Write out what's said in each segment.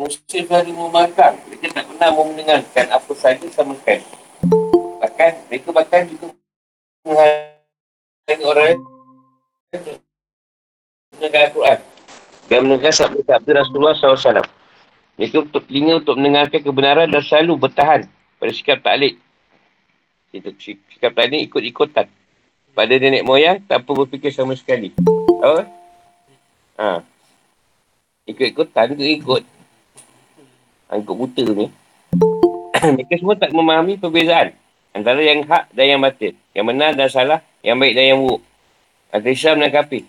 Musim selalu memakan. Mereka tak pernah mendengarkan apa saja sama sekali. Bahkan, mereka bahkan juga menghargai orang lain mendengar Al-Quran. Dan mendengar sabda Rasulullah SAW. Mereka untuk telinga untuk mendengarkan kebenaran dan selalu bertahan pada sikap taklik. Sikap taklik ikut-ikutan. Pada nenek moyang, tanpa berfikir sama sekali. Tahu? Ha. Ikut-ikutan, ikut-ikut. Ikut buta ni. Mereka semua tak memahami perbezaan. Antara yang hak dan yang batil. Yang benar dan salah. Yang baik dan yang buruk. Antara Islam dan kafir.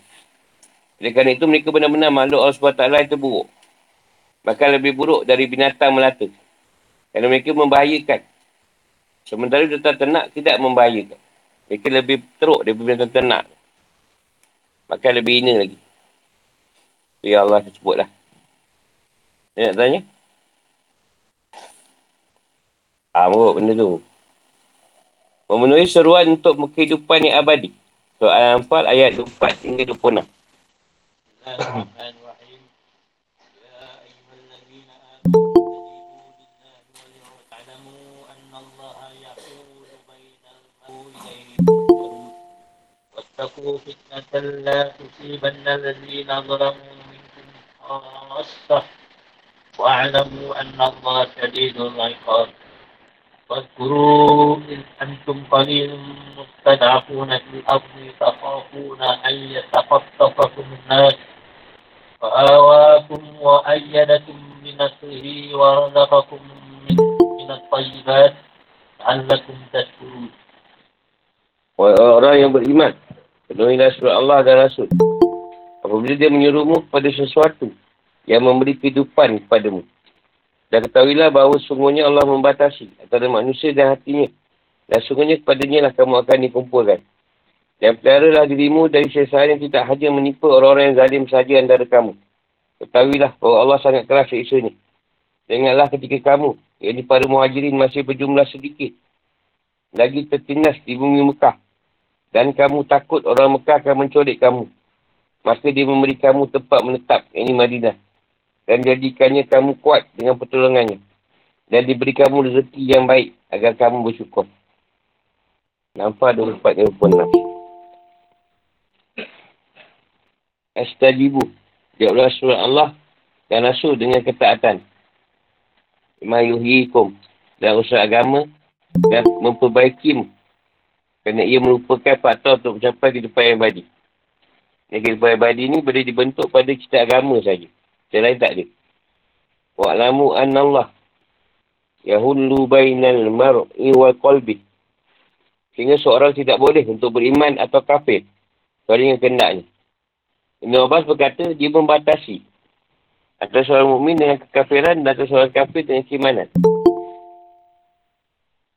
Oleh kerana itu, mereka benar-benar makhluk Allah SWT itu buruk. Bahkan lebih buruk dari binatang melata. Kerana mereka membahayakan. Sementara binatang ternak tidak membahayakan. Mereka lebih teruk daripada binatang ternak. Bahkan lebih hina lagi. Ya Allah sebutlah. Dia nak tanya? Ah, buruk benda tu. Memenuhi seruan untuk kehidupan yang abadi. Soal Anfal ayat 24 hingga 26. واتقوا فتنة لا تصيبن الذين ظلموا منكم خاصة واعلموا أن الله شديد العقاب واذكروا إذ أنتم قليل مستضعفون في الأرض تخافون أن يتخطفكم الناس فآواكم وأيدكم بنصره ورزقكم من, من الطيبات لعلكم تشكرون Orang yang beriman Penuhilah surat Allah dan Rasul. Apabila dia menyuruhmu kepada sesuatu yang memberi kehidupan kepadamu. dan ketahuilah bahawa sungguhnya Allah membatasi antara manusia dan hatinya. Dan sungguhnya kepadanya lah kamu akan dikumpulkan. Dan peliharalah dirimu dari sesuatu yang tidak hanya menipu orang-orang yang zalim sahaja antara kamu. Ketahuilah bahawa Allah sangat keras seisanya. Dengarlah ketika kamu, yang para muhajirin masih berjumlah sedikit. Lagi tertindas di bumi Mekah dan kamu takut orang Mekah akan mencolik kamu. Maka dia memberi kamu tempat menetap, ini Madinah. Dan jadikannya kamu kuat dengan pertolongannya. Dan diberi kamu rezeki yang baik agar kamu bersyukur. Nampak 24 yang pernah. Astajibu. Jawablah surah Allah dan Rasul dengan ketaatan. Mayuhikum. Dan usaha agama dan memperbaikimu kerana ia merupakan faktor untuk mencapai kehidupan yang abadi. Dan kehidupan yang abadi ni boleh dibentuk pada cerita agama saja. Cerita lain tak ada. Wa'lamu anna Allah yahullu bainal mar'i wal qalbi. Sehingga seorang tidak boleh untuk beriman atau kafir. Kecuali dengan kendaknya. Ibn Abbas berkata, dia membatasi. Antara seorang mukmin dengan kekafiran dan antara seorang kafir dengan keimanan.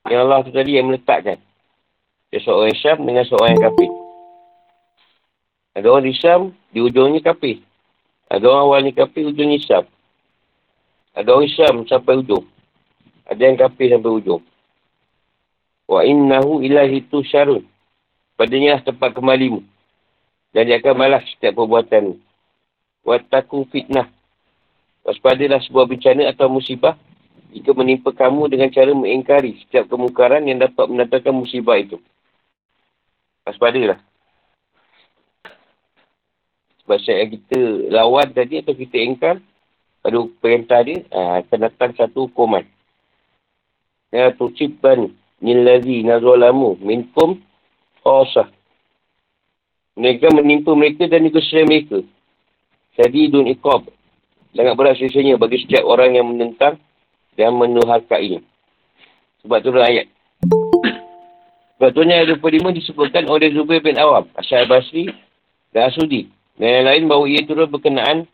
Yang Allah tu tadi yang meletakkan. Dia seorang Islam dengan seorang yang kafir. Ada orang Islam, di ujungnya kafir. Ada orang awalnya kafir, ujungnya Islam. Ada orang Islam sampai ujung. Ada yang kafir sampai ujung. Wa innahu ilahi tu syarun. Padanya lah tempat kembalimu. Dan dia akan malas setiap perbuatan. Wa taku fitnah. Waspadalah sebuah bencana atau musibah jika menimpa kamu dengan cara mengingkari setiap kemungkaran yang dapat mendatangkan musibah itu. Waspada Sebab saya kita lawan tadi atau kita engkar pada perintah dia, aa, akan datang satu hukuman. Ya, tucibban nilazi nazolamu minkum khosah. Mereka menimpa mereka dan selain mereka. Jadi dun ikob. Sangat berat sisanya bagi setiap orang yang menentang dan menuharkainya. Sebab tu ayat. Sebab tu ayat 25 disebutkan oleh Zubair bin Awam, Asyar Basri dan Asudi. Dan yang lain bahawa ia turut berkenaan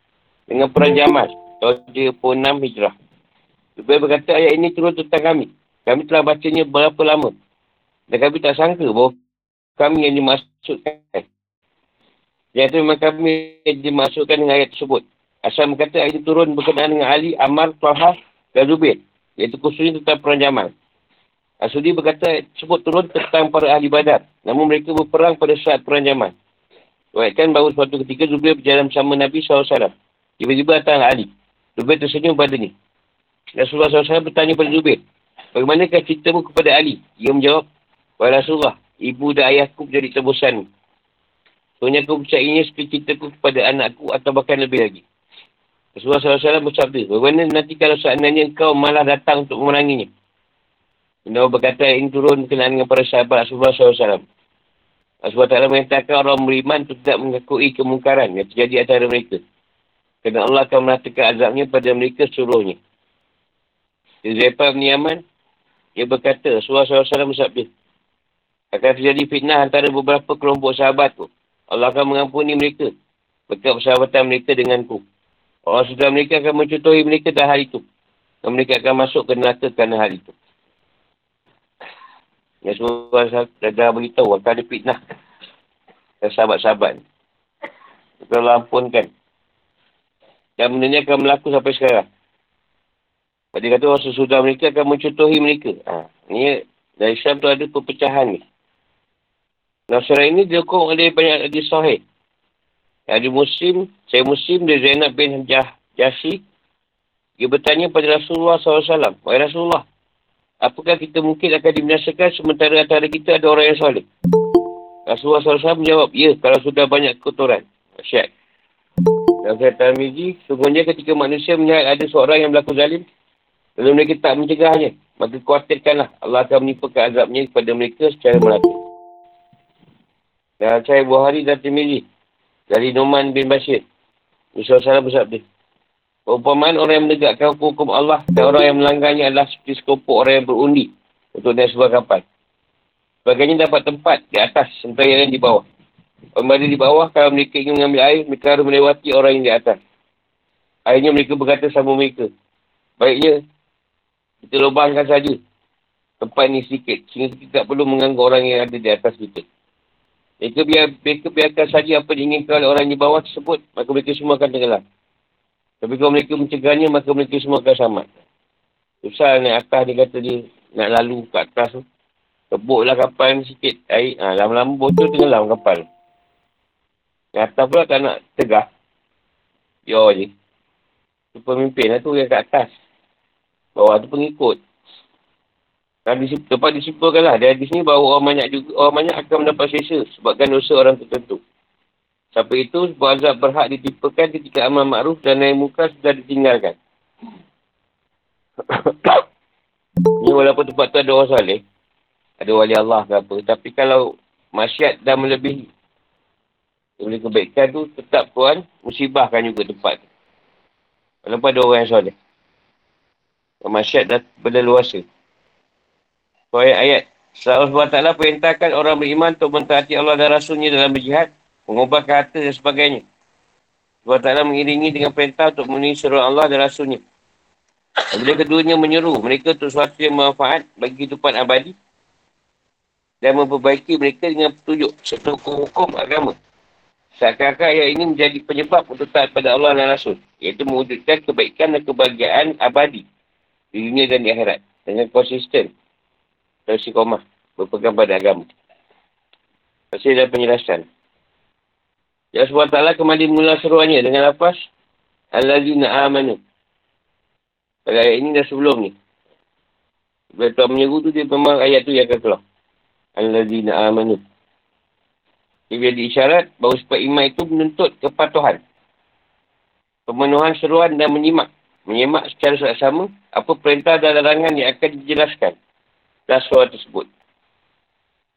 dengan perang Jamal tahun 36 Hijrah. Zubair berkata ayat ini turut tentang kami. Kami telah bacanya berapa lama. Dan kami tak sangka bahawa kami yang dimaksudkan. Yang itu memang kami yang dimaksudkan dengan ayat tersebut. Asal berkata ayat itu turun berkenaan dengan Ali, Ammar, Tuhan dan Zubair. Iaitu khususnya tentang perang Jamal. Asudi berkata sebut turun tentang para ahli badar. Namun mereka berperang pada saat perang Jamal. Buatkan bahawa suatu ketika Zubair berjalan bersama Nabi SAW. Tiba-tiba datang Ali. Zubair tersenyum padanya. Rasulullah SAW bertanya pada Zubair. Bagaimanakah ceritamu kepada Ali? Ia menjawab, Wahai Rasulullah, ibu dan ayahku menjadi tebusan. Soalnya aku percayainya seperti ceritaku kepada anakku atau bahkan lebih lagi. Rasulullah SAW bersabda, bagaimana nanti kalau seandainya engkau malah datang untuk memeranginya? Benda berkata ini turun kenaan dengan para sahabat Rasulullah SAW. Rasulullah SWT mengatakan orang beriman itu tidak mengakui kemungkaran yang terjadi antara mereka. Kerana Allah akan menatakan azabnya pada mereka seluruhnya. Zaifah bin Yaman, dia berkata, Rasulullah SAW bersabda, akan terjadi fitnah antara beberapa kelompok sahabat tu. Allah akan mengampuni mereka. Berkat persahabatan mereka denganku. Orang sudah mereka akan mencontohi mereka dah hari itu. Dan mereka akan masuk ke neraka kerana hari itu. Ya semua dah, dah beritahu akan ada fitnah. Dan sahabat-sahabat. Kita lampunkan. Dan benda ni akan berlaku sampai sekarang. Dia kata orang sesudah mereka akan mencontohi mereka. Ha, ni dari Islam tu ada perpecahan ni. Nasrani ini dihukum oleh banyak hadis sahih. Ada Muslim, saya Muslim dari Zainab bin Jah, Jasi. Dia bertanya pada Rasulullah SAW. Wahai Rasulullah, apakah kita mungkin akan dibinasakan sementara antara kita ada orang yang soleh? Rasulullah SAW menjawab, ya, kalau sudah banyak kotoran. Dan saya Tarmizi, sungguhnya ketika manusia melihat ada seorang yang berlaku zalim, lalu mereka tak mencegahnya, maka khawatirkanlah Allah akan menipukan azabnya kepada mereka secara merata. Dan saya Buhari dan Tarmizi, dari Numan bin Bashir. Musa Salam bersabda. Perumpamaan orang yang menegakkan hukum Allah dan orang yang melanggarnya adalah seperti sekopok orang yang berundi untuk naik sebuah kapal. Sebagainya dapat tempat di atas sementara yang di bawah. Orang berada di bawah, kalau mereka ingin mengambil air, mereka harus melewati orang yang di atas. Akhirnya mereka berkata sama mereka. Baiknya, kita lubangkan saja tempat ini sedikit. Sehingga kita tak perlu mengganggu orang yang ada di atas kita. Mereka, biar, mereka biarkan saja apa diinginkan oleh orang di bawah tersebut, maka mereka semua akan tenggelam. Tapi kalau mereka mencegahnya, maka mereka semua akan sama. Susah naik atas, dia kata dia nak lalu ke atas tu. Tebuklah kapal ni sikit air. Ha, lama-lama bocor tenggelam kapal. Yang atas pula tak nak tegah. Yo je. Tu pemimpin lah tu yang kat atas. Bawah tu pengikut. Dan di, tempat disimpulkan lah. Dari sini bahawa orang banyak juga, orang banyak akan mendapat sesa sebabkan dosa orang tertentu. Sampai itu, sebuah azab berhak ditipakan ketika amal makruf dan naik muka sudah ditinggalkan. Ini walaupun tempat tu ada orang salih, ada wali Allah ke apa. Tapi kalau masyarakat dah melebihi, boleh kebaikan tu tetap Tuhan musibahkan juga tempat tu. Walaupun ada orang yang soleh. Masyarakat dah berleluasa. Ayat ayat. Allah SWT perintahkan orang beriman untuk mentaati Allah dan Rasulnya dalam berjihad, mengubahkan harta dan sebagainya. Allah Ta'ala mengiringi dengan perintah untuk memenuhi seruan Allah dan Rasulnya. Bila keduanya menyeru mereka untuk sesuatu yang manfaat bagi kehidupan abadi dan memperbaiki mereka dengan petunjuk serta hukum-hukum agama. Seakan-akan ayat ini menjadi penyebab untuk taat pada Allah dan Rasul. Iaitu mewujudkan kebaikan dan kebahagiaan abadi di dunia dan di akhirat. Dengan konsisten dan istiqomah berpegang pada agama. Masih ada penjelasan. Ya SWT kembali mula seruannya dengan lapas Al-Lazina amanu. Pada ayat ini dah sebelum ni. Bila Tuhan menyeru tu dia memang ayat tu yang akan keluar. Al-Lazina amanu. Dia jadi isyarat bahawa sebab iman itu menuntut kepatuhan. Pemenuhan seruan dan menyimak. Menyimak secara sama apa perintah dan larangan yang akan dijelaskan dan surah tersebut.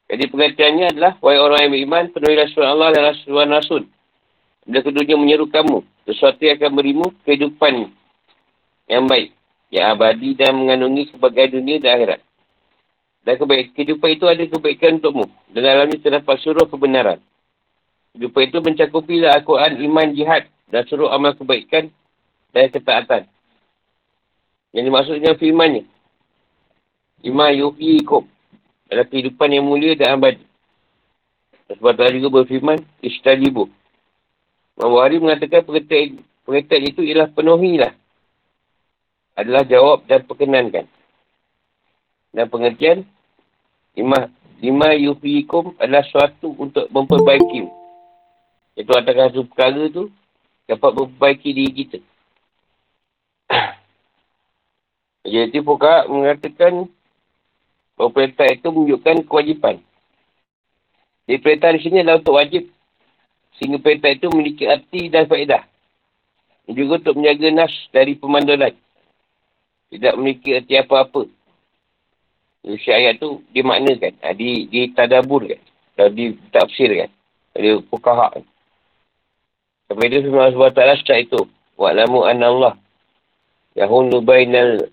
Jadi pengertiannya adalah, wahai orang yang beriman, penuhi surah Allah dan Rasulullah Rasul. Bila keduanya menyeru kamu, sesuatu yang akan berimu kehidupan yang baik, yang abadi dan mengandungi kebahagiaan dunia dan akhirat. Dan kebaik, kehidupan itu ada kebaikan untukmu. Dan dalamnya terdapat suruh kebenaran. Kehidupan itu mencakupilah Al-Quran, iman, jihad dan suruh amal kebaikan dan ketaatan. Yang dimaksud dengan firmannya, Ima yuhiikum. Adalah kehidupan yang mulia dan abadi. Sebab Allah juga berfirman, Ishtajibu. Imam Bukhari mengatakan pengertian, pengertian itu ialah penuhilah. Adalah jawab dan perkenankan. Dan pengertian, Ima, lima yuhiikum adalah suatu untuk memperbaiki. Itu atas satu perkara tu, dapat memperbaiki diri kita. Jadi Fuka mengatakan bahawa perintah itu menunjukkan kewajipan. Jadi perintah di sini adalah untuk wajib. Sehingga perintah itu memiliki arti dan faedah. Juga untuk menjaga nas dari pemandulan. Tidak memiliki arti apa-apa. Jadi ayat tu dimaknakan. Ha, di, ditadaburkan. Dan ditafsirkan. Oleh Fukahak. Sampai itu firman Allah SWT setelah itu. Wa'lamu anna Allah. Yahunu bainal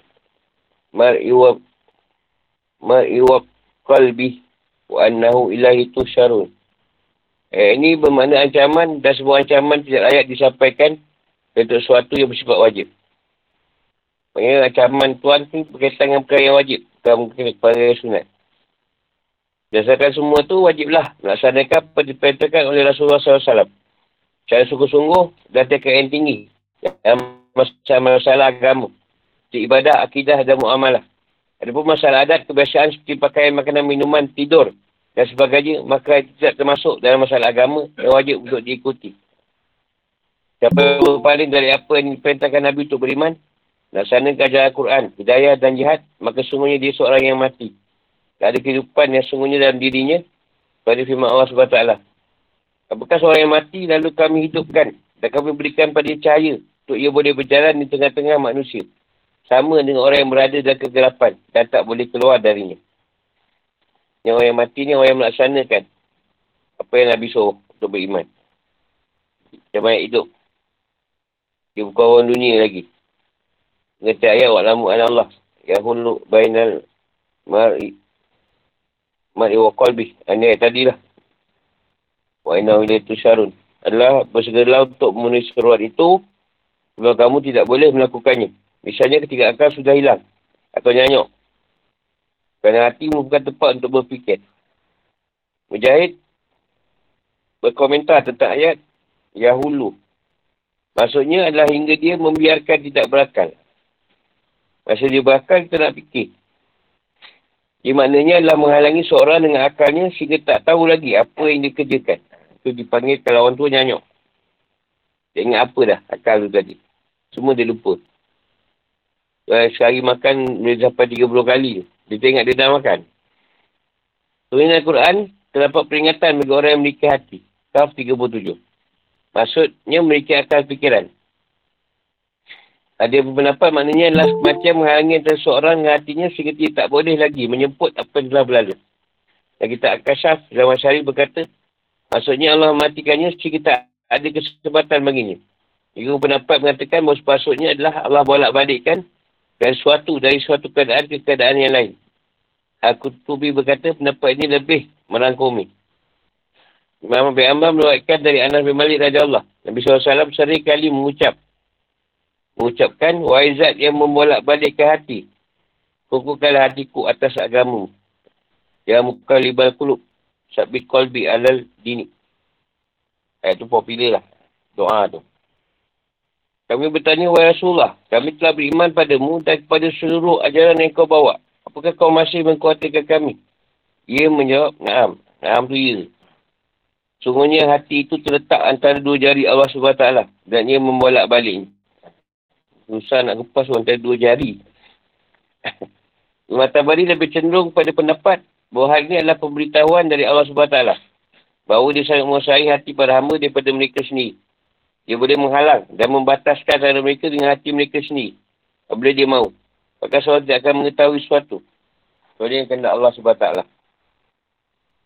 mar'i wa mar'i wa qalbi wa annahu ilahi tusyarun. Eh, ini bermakna ancaman dan sebuah ancaman tidak layak disampaikan untuk sesuatu yang bersifat wajib. Maksudnya ancaman Tuhan tu berkaitan dengan perkara yang wajib. Bukan perkara yang sunat. Berdasarkan semua tu wajiblah melaksanakan apa diperintahkan oleh Rasulullah SAW. Secara sungguh-sungguh dan tekan yang tinggi. Yang masalah-masalah agama. Ibadah, akidah dan muamalah. Ada pun masalah adat, kebiasaan seperti pakaian makanan, minuman, tidur dan sebagainya, maka itu tidak termasuk dalam masalah agama yang wajib untuk diikuti. Siapa berpaling dari apa yang diperintahkan Nabi untuk beriman, laksana ajaran Al-Quran, hidayah dan jihad, maka sungguhnya dia seorang yang mati. Tak ada kehidupan yang sungguhnya dalam dirinya pada firman Allah SWT. Apakah seorang yang mati lalu kami hidupkan dan kami berikan pada dia cahaya untuk ia boleh berjalan di tengah-tengah manusia. Sama dengan orang yang berada dalam kegelapan dan tak boleh keluar darinya. Yang orang yang mati ni orang yang melaksanakan apa yang Nabi suruh untuk beriman. Yang banyak hidup. Dia bukan orang dunia lagi. Ngerti ayat wa lamu an Allah. Ya hulu bainal mar'i mar'i wa qalbi. Ini ayat tadilah. Wa inna ilaitu syarun. Adalah bersegeralah untuk memenuhi seruat itu. Sebab kamu tidak boleh melakukannya. Misalnya ketika akal sudah hilang. Atau nyanyuk. Kerana hati bukan tempat untuk berfikir. Mujahid berkomentar tentang ayat Yahulu. Maksudnya adalah hingga dia membiarkan tidak berakal. Masa dia berakal, kita nak fikir. Ia maknanya adalah menghalangi seorang dengan akalnya sehingga tak tahu lagi apa yang dia kerjakan. Itu dipanggil kalau orang tua nyanyuk. Dia ingat apa dah akal tu tadi. Semua dia lupa. Uh, sehari makan dia sampai 30 kali. Dia tengok dia dah makan. Ini Al-Quran terdapat peringatan bagi orang yang memiliki hati. Kaf 37. Maksudnya memiliki akal fikiran. Ada pendapat maknanya adalah macam menghalangi antara seorang dengan hatinya sehingga dia tak boleh lagi menyebut apa yang telah berlalu. Dan kita Akashaf zaman syari berkata, maksudnya Allah mematikannya sehingga tak ada kesempatan baginya. Juga pendapat mengatakan bahawa sepatutnya adalah Allah bolak dari suatu dari suatu keadaan ke keadaan yang lain. Aku Tubi berkata pendapat ini lebih merangkumi. Imam Abi Ammar meluatkan dari Anas bin Malik Raja Allah. Nabi SAW sering kali mengucap. Mengucapkan, Wahai zat yang membolak balik ke hati. Kukuhkanlah hatiku atas agama. Ya mukalibal kulub. Sabit kolbi alal dini. Ayat tu popular lah. Doa tu. Kami bertanya, Wahai Rasulullah, kami telah beriman padamu dan kepada seluruh ajaran yang kau bawa. Apakah kau masih mengkhawatirkan kami? Ia menjawab, Naam. Naam tu ya. Sungguhnya hati itu terletak antara dua jari Allah SWT dan ia membolak balik. Susah nak lepas antara dua jari. Mata Tabari lebih cenderung pada pendapat bahawa hal ini adalah pemberitahuan dari Allah SWT. Bahawa dia sangat menguasai hati para hamba daripada mereka sendiri. Dia boleh menghalang dan membataskan antara mereka dengan hati mereka sendiri. Apabila dia mahu. Maka seorang tidak akan mengetahui sesuatu. Soalnya yang kena Allah SWT.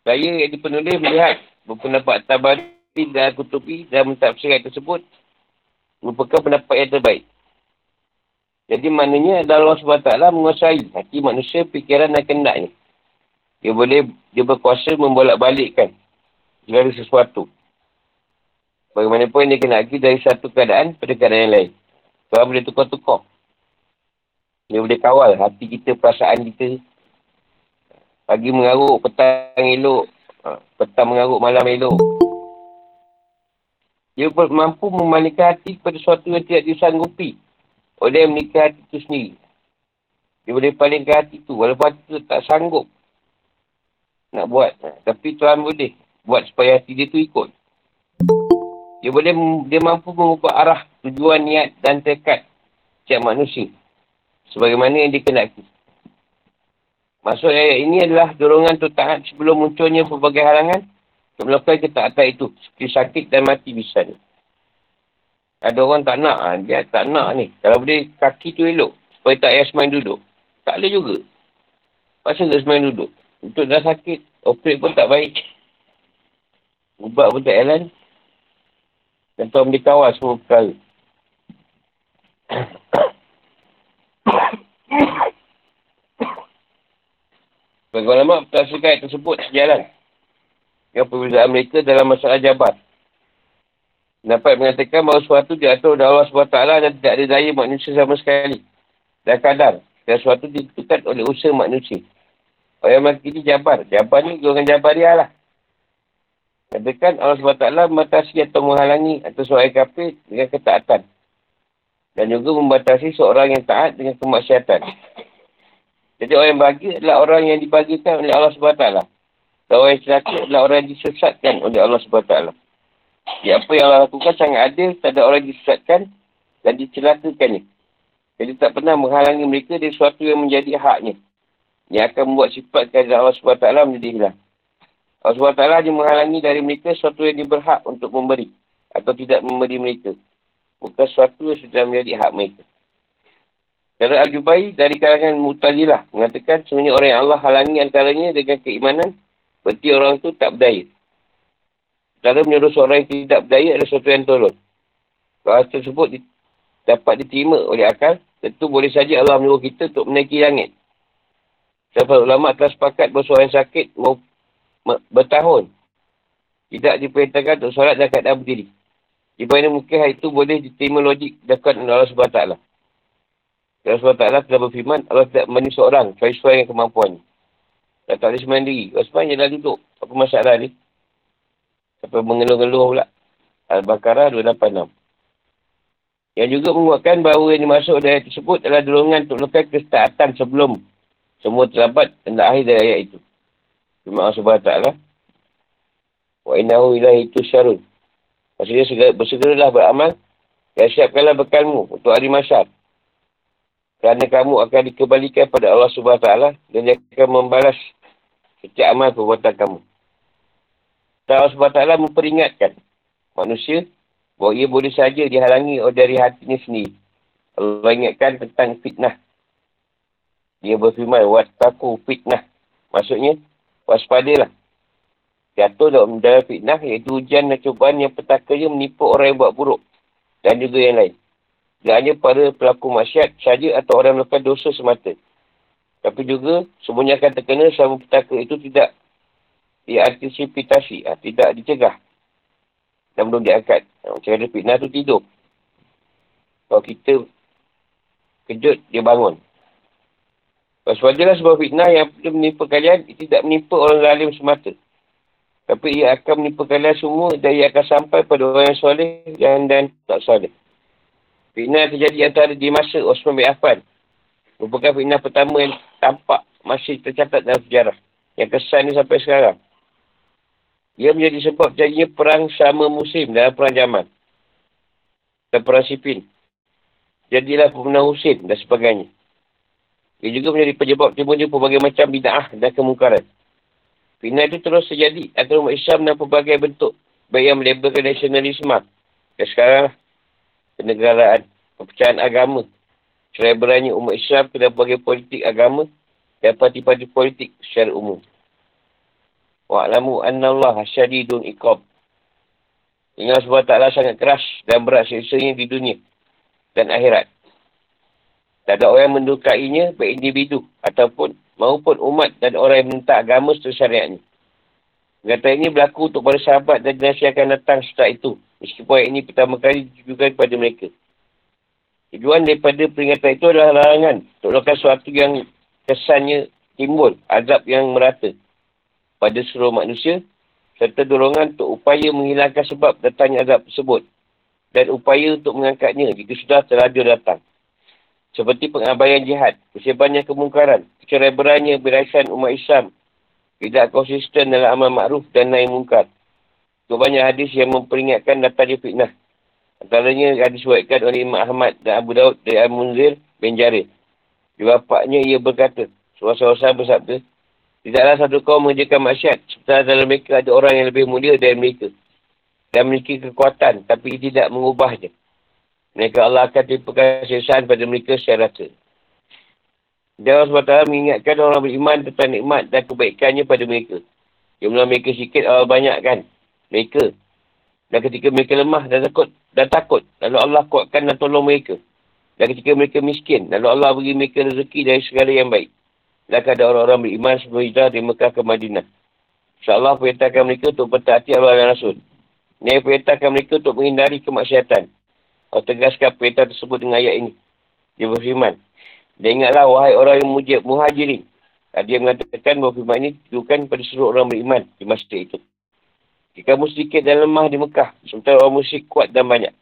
Saya yang penulis melihat berpendapat tabari dan kutubi dan mentafsir ayat tersebut merupakan pendapat yang terbaik. Jadi maknanya Allah SWT menguasai hati manusia, fikiran dan kendaknya. Dia boleh, dia berkuasa membolak balikkan segala sesuatu. Bagaimanapun dia kena lagi dari satu keadaan pada keadaan yang lain. Tuhan boleh tukar-tukar. Dia boleh kawal hati kita, perasaan kita. Pagi mengaruk, petang elok. Ha, petang mengaruk, malam elok. Dia mampu memalingkan hati kepada sesuatu yang tidak disanggupi. Oleh yang menikah hati itu sendiri. Dia boleh palingkan hati itu. Walaupun hati itu tak sanggup. Nak buat. Tapi Tuhan boleh. Buat supaya hati dia tu ikut. Dia boleh dia mampu mengubah arah tujuan niat dan tekad setiap manusia. Sebagaimana yang dikenaki. Maksud ayat ini adalah dorongan untuk taat sebelum munculnya pelbagai halangan untuk melakukan ketaatan itu. Seperti sakit dan mati bisa ni. Ada orang tak nak. Ha, dia tak nak ni. Kalau boleh kaki tu elok. Supaya tak payah semain duduk. Tak boleh juga. Pasal tak semain duduk. Untuk dah sakit. Operate pun tak baik. Ubat pun tak jalan. Dan tuan boleh kawal semua perkara. Bagi ulama, pertafsirkan ayat tersebut sejalan. Yang perbezaan mereka dalam masalah jabat. Dapat mengatakan bahawa sesuatu diatur oleh Allah SWT dan tidak ada daya manusia sama sekali. Dan kadar. Dan sesuatu ditentukan oleh usaha manusia. Orang yang ini jabar. Jabar ni golongan jabariah lah. Katakan Allah SWT membatasi atau menghalangi atau seorang kafir dengan ketaatan. Dan juga membatasi seorang yang taat dengan kemaksiatan. Jadi orang yang bahagia adalah orang yang dibagikan oleh Allah SWT. Dan orang yang celaka adalah orang yang disesatkan oleh Allah SWT. Ya, apa yang Allah lakukan sangat adil, tak ada orang disesatkan dan dicelakakannya. Jadi tak pernah menghalangi mereka dari sesuatu yang menjadi haknya. Yang akan membuat sifat kehadiran Allah SWT menjadi hilang. Allah SWT hanya menghalangi dari mereka sesuatu yang diberhak untuk memberi. Atau tidak memberi mereka. Bukan sesuatu yang sudah menjadi hak mereka. Cara Al-Jubai dari kalangan Mutazilah mengatakan sebenarnya orang yang Allah halangi antaranya dengan keimanan berarti orang itu tak berdaya. Cara menyuruh seorang yang tidak berdaya adalah sesuatu yang tolong. Kalau tersebut di, dapat diterima oleh akal, tentu boleh saja Allah menyuruh kita untuk menaiki langit. Sebab ulama telah sepakat bahawa seorang yang sakit bertahun tidak diperintahkan untuk solat dan keadaan berdiri. Di mana mungkin hal itu boleh diterima logik dekat Allah SWT. Allah SWT telah berfirman, Allah tidak membanding seorang, sesuai dengan kemampuannya. Dan tak boleh semandiri. Kalau semuanya dah duduk, apa masalah ni? Sampai mengeluh-ngeluh pula. Al-Baqarah 286. Yang juga menguatkan bahawa yang dimasuk dari ayat tersebut adalah dorongan untuk melakukan kestaatan sebelum semua terlambat dan akhir dari ayat itu. Terima kasih SWT lah. Wa innahu ilahi itu syarun. Maksudnya segera, bersegeralah beramal dan siapkanlah bekalmu untuk hari masyar. Kerana kamu akan dikembalikan pada Allah SWT dan dia akan membalas setiap amal perbuatan kamu. Allah SWT memperingatkan manusia bahawa ia boleh saja dihalangi dari hatinya sendiri. Allah ingatkan tentang fitnah. Dia berfirman, Wattaku fitnah. Maksudnya, waspadalah. Jatuh dalam dalam fitnah, iaitu hujan dan cubaan yang petakanya menipu orang yang buat buruk. Dan juga yang lain. Tidak hanya para pelaku masyarakat saja atau orang melakukan dosa semata. Tapi juga, semuanya akan terkena sama petaka itu tidak diantisipitasi, ha, tidak dicegah. Dan belum diangkat. Macam ada fitnah tu tidur. Kalau kita kejut, dia bangun. Waswadalah sebuah fitnah yang menimpa kalian, ia tidak menimpa orang lalim semata. Tapi ia akan menimpa kalian semua dan ia akan sampai pada orang yang soleh dan, dan tak soleh. Fitnah yang terjadi antara di masa Osman bin Affan. Merupakan fitnah pertama yang tampak masih tercatat dalam sejarah. Yang kesan ni sampai sekarang. Ia menjadi sebab jadinya perang sama musim dalam perang zaman. Dan perang sipin. Jadilah pemenang Husin dan sebagainya. Ia juga menjadi penyebab timbulnya pelbagai macam bida'ah dan kemungkaran. Fitnah itu terus terjadi antara umat Islam dan pelbagai bentuk. Baik yang melabelkan nasionalisme. Dan sekarang, kenegaraan, perpecahan agama. Cerai umat Islam ke pelbagai politik agama dan parti-parti politik secara umum. Wa'lamu anna Allah syadidun iqab. Ingat sebab taklah sangat keras dan berat siksanya di dunia dan akhirat. Tak ada orang yang mendukainya, baik individu ataupun maupun umat dan orang yang minta agama setelah syariatnya. Kata ini berlaku untuk para sahabat dan generasi akan datang setelah itu. Meskipun ini pertama kali ditujukan kepada mereka. Tujuan daripada peringatan itu adalah larangan untuk melakukan sesuatu yang kesannya timbul, azab yang merata pada seluruh manusia serta dorongan untuk upaya menghilangkan sebab datangnya azab tersebut dan upaya untuk mengangkatnya jika sudah terlanjur datang. Seperti pengabaian jihad, kesebannya kemungkaran, kecerai beranya berasan umat Islam, tidak konsisten dalam amal makruf dan naik mungkar. Itu banyak hadis yang memperingatkan datangnya fitnah. Antaranya hadis buatkan oleh Imam Ahmad dan Abu Daud dari Al-Munzir bin Jarir. Di bapaknya ia berkata, suara-suara bersabda, Tidaklah satu kaum mengerjakan maksiat, sementara dalam mereka ada orang yang lebih mulia dari mereka. Dan memiliki kekuatan, tapi tidak mengubahnya. Mereka Allah akan sesaan pada mereka secara rata. Dan Allah SWT mengingatkan orang beriman tentang nikmat dan kebaikannya pada mereka. Jumlah mereka sikit, Allah banyakkan mereka. Dan ketika mereka lemah dan takut, dan takut, lalu Allah kuatkan dan tolong mereka. Dan ketika mereka miskin, lalu Allah beri mereka rezeki dari segala yang baik. Dan ada orang-orang beriman sebelum hijrah dari Mekah ke Madinah. InsyaAllah perintahkan mereka untuk bertaati Allah dan Rasul. Ini perintahkan mereka untuk menghindari kemaksiatan. Allah tegaskan perintah tersebut dengan ayat ini. Dia berfirman. Dan ingatlah wahai orang yang mujib muhajirin. Dia mengatakan bahawa firman ini ditujukan pada seluruh orang beriman di masa itu. Jika kamu sedikit dan lemah di Mekah, sementara orang musyrik kuat dan banyak.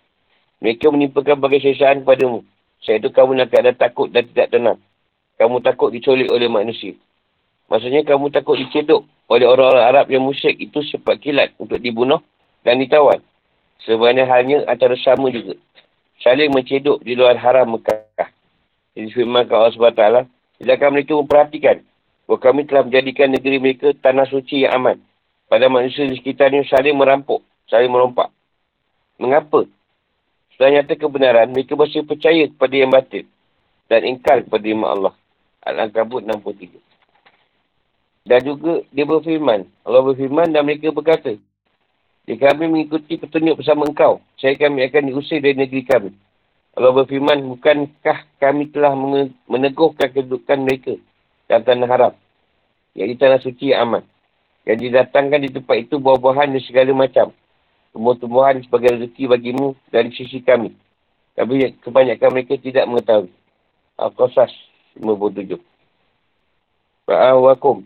Mereka menimpakan bagai sesaan kepadamu. Saya itu kamu nak ada takut dan tidak tenang. Kamu takut diculik oleh manusia. Maksudnya kamu takut dicedok oleh orang-orang Arab yang musyrik itu cepat kilat untuk dibunuh dan ditawan. Sebenarnya halnya antara sama juga. Saling mencedok di luar haram Mekah. Jadi firman Allah SWT, Sedangkan mereka memperhatikan bahawa kami telah menjadikan negeri mereka tanah suci yang aman pada manusia di sekitarnya saling merampok, saling merompak. Mengapa? Setelah nyata kebenaran, mereka masih percaya kepada yang batin dan ingkar kepada iman Allah. Al-Ankabut 63. Dan juga dia berfirman. Allah berfirman dan mereka berkata, jika kami mengikuti petunjuk bersama engkau, saya kami akan diusir dari negeri kami. Allah berfirman, bukankah kami telah meneguhkan kedudukan mereka dalam tanah haram, iaitu tanah suci yang aman. Yang didatangkan di tempat itu buah-buahan dan segala macam. Tumbuh-tumbuhan sebagai rezeki bagimu dari sisi kami. Tapi kebanyakan mereka tidak mengetahui. Al-Qasas 57. Ba'awakum.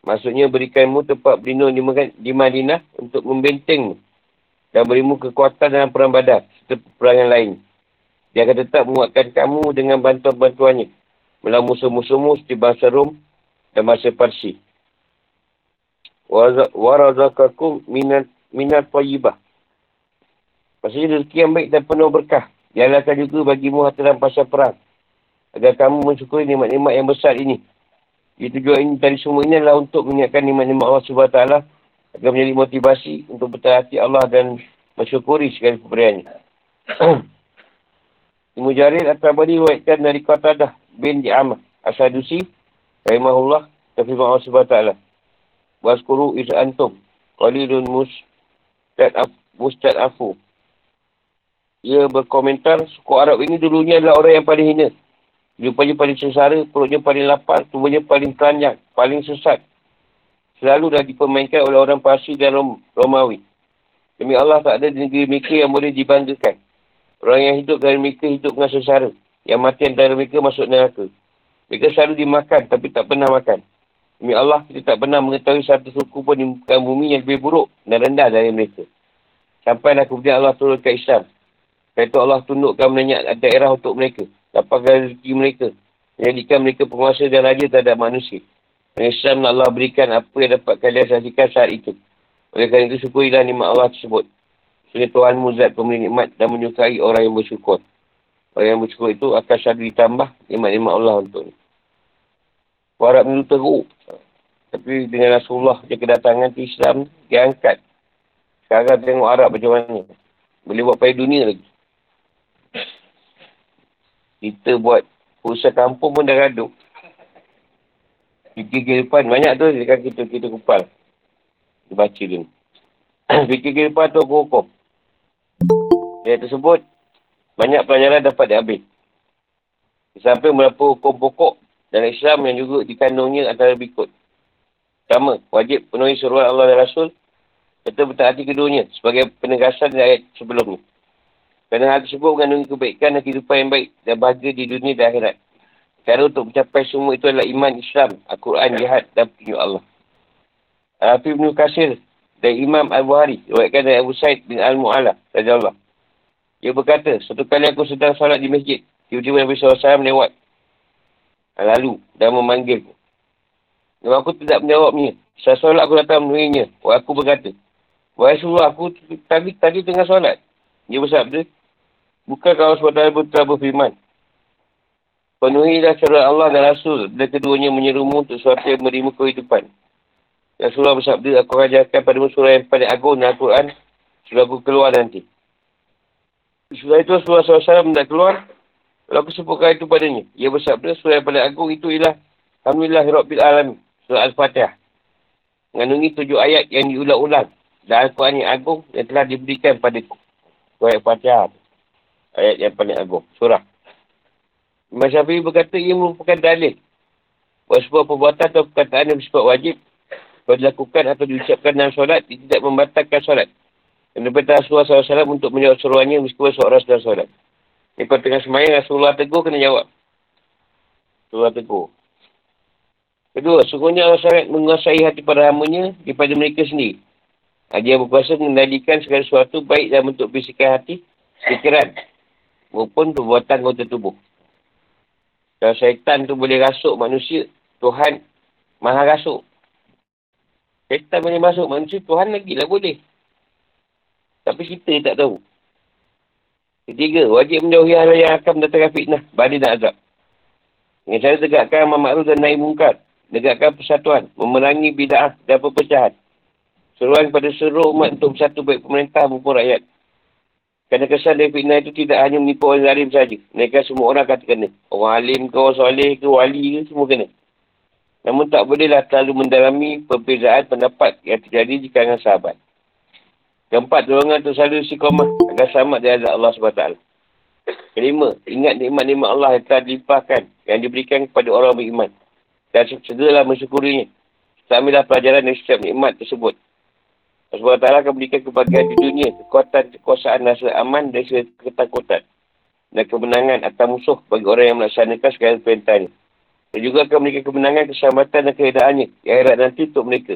Maksudnya berikanmu tempat berlindung di Madinah untuk membentengmu. Dan berimu kekuatan dalam perang badak serta perang yang lain. Dia akan tetap menguatkan kamu dengan bantuan-bantuannya. Melawan musuh-musuhmu seperti bangsa Rom dan bangsa Parsi warazakakum minat minat tayyibah. Maksudnya rezeki yang baik dan penuh berkah. Dialahkan juga bagimu harta dalam pasal perang. Agar kamu mensyukuri nikmat-nikmat yang besar ini. Itu juga ini dari semua ini adalah untuk mengingatkan nikmat-nikmat Allah SWT agar menjadi motivasi untuk berhati Allah dan mensyukuri segala pemberiannya. Ibu Jarir akan beri waitkan dari Qatadah bin Di'amah Asadusi Rahimahullah Tapi Allah SWT Waskuru is antum. Qalilun mustad afu. Ia berkomentar, suku Arab ini dulunya adalah orang yang paling hina. Rupanya paling sesara, perutnya paling lapar, tubuhnya paling telanjang, paling sesat. Selalu dah dipermainkan oleh orang Parsi dan Rom Romawi. Demi Allah tak ada di negeri mereka yang boleh dibanggakan. Orang yang hidup dari mereka hidup dengan sesara. Yang mati antara mereka masuk neraka. Mereka selalu dimakan tapi tak pernah makan. Demi Allah, kita tak pernah mengetahui satu suku pun di muka bumi yang lebih buruk dan rendah dari mereka. Sampai nak kemudian Allah turunkan Islam. Itu Allah tundukkan banyak daerah untuk mereka. Dapatkan rezeki mereka. Menjadikan mereka penguasa dan raja terhadap manusia. Dan Islam Allah berikan apa yang dapat kalian saksikan saat itu. Oleh kerana itu, syukurilah nikmat Allah tersebut. Sehingga Tuhan muzat pemilik nikmat dan menyukai orang yang bersyukur. Orang yang bersyukur itu akan selalu ditambah nikmat-nikmat Allah untuknya. Warak dulu teruk. Tapi dengan Rasulullah dia kedatangan ke Islam, dia angkat. Sekarang tengok Arab macam mana. Boleh buat pada dunia lagi. Kita buat usaha kampung pun dah gaduh. Fikir kehidupan banyak tu dekat kita, kita kupal. Dia baca dia. Fikir kehidupan tu hukum. Dia tersebut, banyak pelajaran dapat diambil. Sampai berapa hukum pokok dan Islam yang juga dikandungnya antara berikut. Pertama, wajib penuhi suruhan Allah dan Rasul serta bertaati keduanya sebagai penegasan dari ayat sebelum ini. Kerana hal tersebut mengandungi kebaikan dan kehidupan yang baik dan bahagia di dunia dan akhirat. Cara untuk mencapai semua itu adalah iman Islam, Al-Quran, Jihad dan petunjuk Allah. Al-Hafib Ibn Qasir dan Imam Al-Buhari diwakilkan dari Abu Said bin Al-Mu'ala Raja Allah. Dia berkata, satu kali aku sedang salat di masjid. Tiba-tiba Nabi SAW lewat lalu dan memanggil Dan aku tidak menjawabnya. Saya solat aku datang menemuinya. Wah aku berkata. Wahai Rasulullah aku tadi tadi tengah solat. Dia bersabda. Bukan kalau SWT telah berfirman. Penuhilah syariat Allah dan Rasul dan keduanya menyerumu untuk suatu yang menerima kehidupan. Rasulullah bersabda, aku ajarkan pada surah yang paling agung dalam Al-Quran, surah aku keluar nanti. Surah itu Rasulullah SAW tidak keluar, kalau aku sebutkan itu padanya. Ia bersabda, surah yang paling agung itu ialah Alhamdulillah Rabbil Alam, surah Al-Fatihah. Mengandungi tujuh ayat yang diulang-ulang dan Al-Quran yang agung yang telah diberikan pada surah Al-Fatihah. Ayat yang paling agung, surah. Imam Syafi'i berkata ia merupakan dalil. Bahawa sebuah perbuatan atau perkataan yang bersifat wajib kalau dilakukan atau diucapkan dalam solat tidak membatalkan solat. Dan daripada Rasulullah SAW untuk menjawab seruannya meskipun seorang sedang solat. Jadi kalau tengah semayang Rasulullah tegur kena jawab. Rasulullah tegur. Kedua, sungguhnya Allah sangat menguasai hati para hamanya daripada mereka sendiri. Dia berkuasa mengendalikan segala sesuatu baik dalam bentuk bisikan hati, fikiran maupun perbuatan kota tubuh. Kalau syaitan tu boleh rasuk manusia, Tuhan maha rasuk. Syaitan boleh masuk manusia, Tuhan lagi lah boleh. Tapi kita tak tahu. Ketiga, wajib menjauhi hal yang akan mendatangkan fitnah, badai dan azab. Dengan cara tegakkan amal makruf dan naik mungkar. Tegakkan persatuan, memerangi bid'ah dan perpecahan. Seruan kepada seluruh umat untuk bersatu baik pemerintah maupun rakyat. Kerana kesan dari fitnah itu tidak hanya menipu orang zalim saja. Mereka semua orang akan kena. Orang alim ke, orang soleh ke, wali ke, semua kena. Namun tak bolehlah terlalu mendalami perbezaan pendapat yang terjadi di kalangan sahabat. Keempat, dorongan untuk selalu istiqomah agar selamat dari Allah SWT. Kelima, ingat nikmat-nikmat Allah yang telah dilimpahkan yang diberikan kepada orang beriman. Dan segeralah mensyukurinya. Ambillah pelajaran dari setiap nikmat tersebut. SWT akan berikan kebahagiaan di dunia, kekuatan, kekuasaan, rasa aman dan ketakutan. Dan kemenangan atau musuh bagi orang yang melaksanakan segala perintahnya. Dan juga akan memberikan kemenangan, keselamatan dan keedaannya yang akhirat nanti untuk mereka.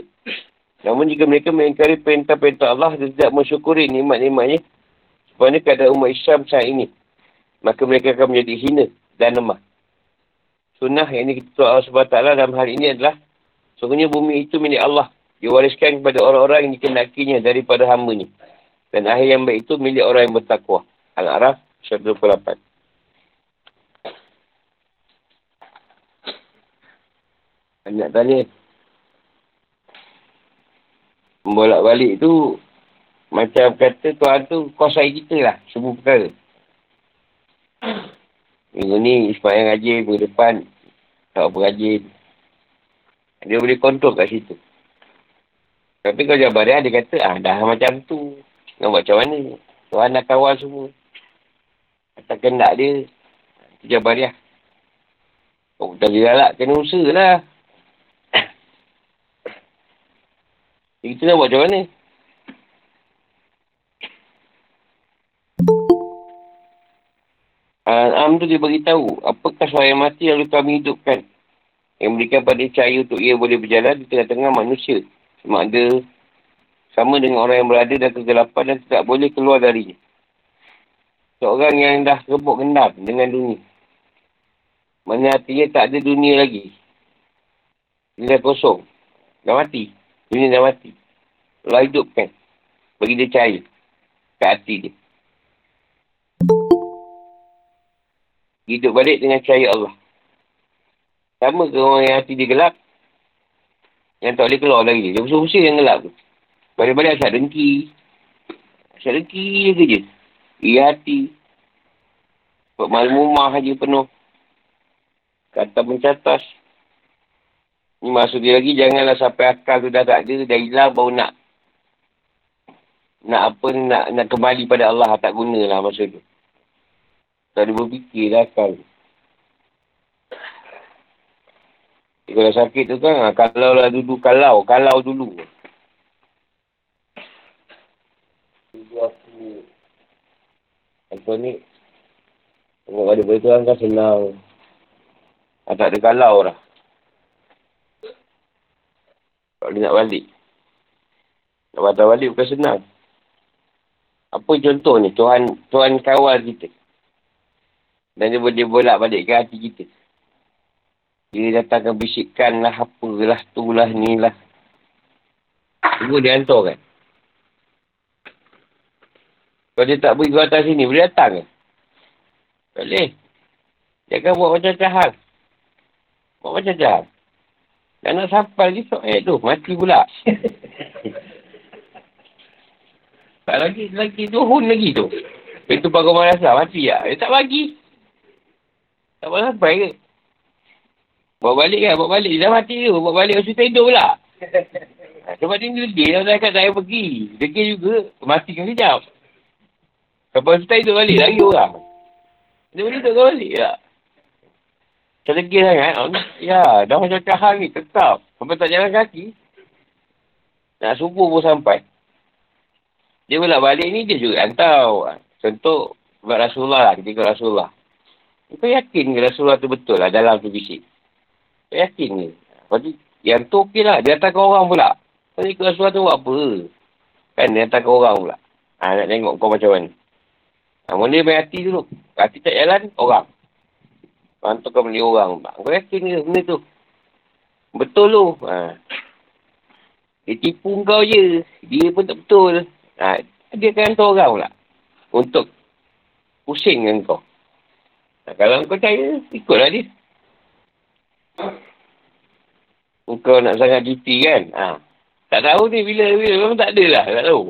Namun jika mereka mengingkari perintah-perintah Allah dan tidak mensyukuri nikmat-nikmatnya, sebenarnya keadaan umat Islam saat ini, maka mereka akan menjadi hina dan lemah. Sunnah yang ini kita Allah SWT dalam hal ini adalah, sungguhnya bumi itu milik Allah diwariskan kepada orang-orang yang dikenakinya daripada hamba ni. Dan akhir yang baik itu milik orang yang bertakwa. Al-Araf 128. Banyak tanya. Membolak balik tu macam kata Tuhan tu kuasai kita lah. Semua perkara. Minggu ni Ismail ngaji minggu depan tak apa rajin. Dia boleh kontrol kat situ. Tapi kalau Jabariah dia kata, ah dah macam tu. Nak buat macam mana? Tuhan nak kawal semua. Atas kendak dia. Jabariah. Oh, tak dia lah. Kena usaha lah. Kita nak buat macam mana? Am tu dia beritahu, apakah suara yang mati lalu kami hidupkan? Yang memberikan pada cahaya untuk ia boleh berjalan di tengah-tengah manusia. Mak dia sama dengan orang yang berada dalam kegelapan dan tidak boleh keluar darinya. Seorang yang dah rebuk gendam dengan dunia. Mana artinya tak ada dunia lagi. Dia kosong. Dah mati. Dunia dah mati. Allah hidupkan. Bagi dia cahaya. Kat hati dia. Hidup balik dengan cahaya Allah. Sama ke orang yang hati dia gelap? Yang tak boleh keluar lagi. Dia usaha-usaha yang gelap tu. Balik-balik asal dengki. Asal dengki je kerja. Ia hati. Buat malam rumah saja penuh. Kata mencatas. Ni maksud dia lagi, janganlah sampai akal tu dah tak ada, dah hilang baru nak nak apa nak nak kembali pada Allah tak gunalah masa tu. Tak ada berfikir dah akal. Kalau sakit tu kan, ah, kalau lah dulu, kalau, kalau dulu. Dulu aku, apa ni, tengok ada benda tu kan senang. Ah, tak ada kalau lah. Kalau dia nak balik. Nak patah balik bukan senang. Apa contoh ni? Tuhan Tuhan kawal kita. Dan dia boleh bolak balik ke hati kita. Dia datangkan bisikan lah, apalah, tu lah, ni lah. Semua dia hantar kan. Kalau dia tak pergi ke atas sini, boleh datang ke? Boleh. Jangan buat macam jahat. Buat macam jahat. Dan nak sampai lagi ayat tu. Mati pula. tak lagi, lagi tuhun lagi tu. Itu malas lah. Mati lah. Dia tak bagi. Tak boleh sampai ke? Bawa balik kan? Bawa balik. Dia dah mati tu. Bawa balik hospital hidup pula. Sebab dia ni dia cakap saya pergi. Degil juga. Mati kan sekejap. Sampai hospital hidup balik lagi orang. Dia boleh duduk balik tak? Terlegih sangat. Oh, ya, dah macam cahang ni. Tetap. Sampai tak jalan kaki. Nak subuh pun sampai. Dia pula balik ni, dia juga hantar. Contoh, buat Rasulullah lah. Ketika Rasulullah. Kau yakin ke Rasulullah tu betul lah dalam tu bisik? Kau yakin ke? Lepas tu, yang tu okey lah. Dia hantarkan orang pula. Kau ikut Rasulullah tu buat apa? Kan dia hantarkan orang pula. Ha, nak tengok kau macam mana. Ha, mula main hati dulu. Hati tak jalan, orang. Hantar kau beli orang. Kau yakin ke benda tu? Betul tu. Ha. Dia tipu kau je. Dia pun tak betul. Ha. Dia akan hantar orang pula. Untuk pusing dengan kau. Ha. Kalau kau percaya, ikutlah dia. Kau nak sangat cuti kan? Ha. Tak tahu ni bila-bila. Memang tak ada lah. Tak tahu.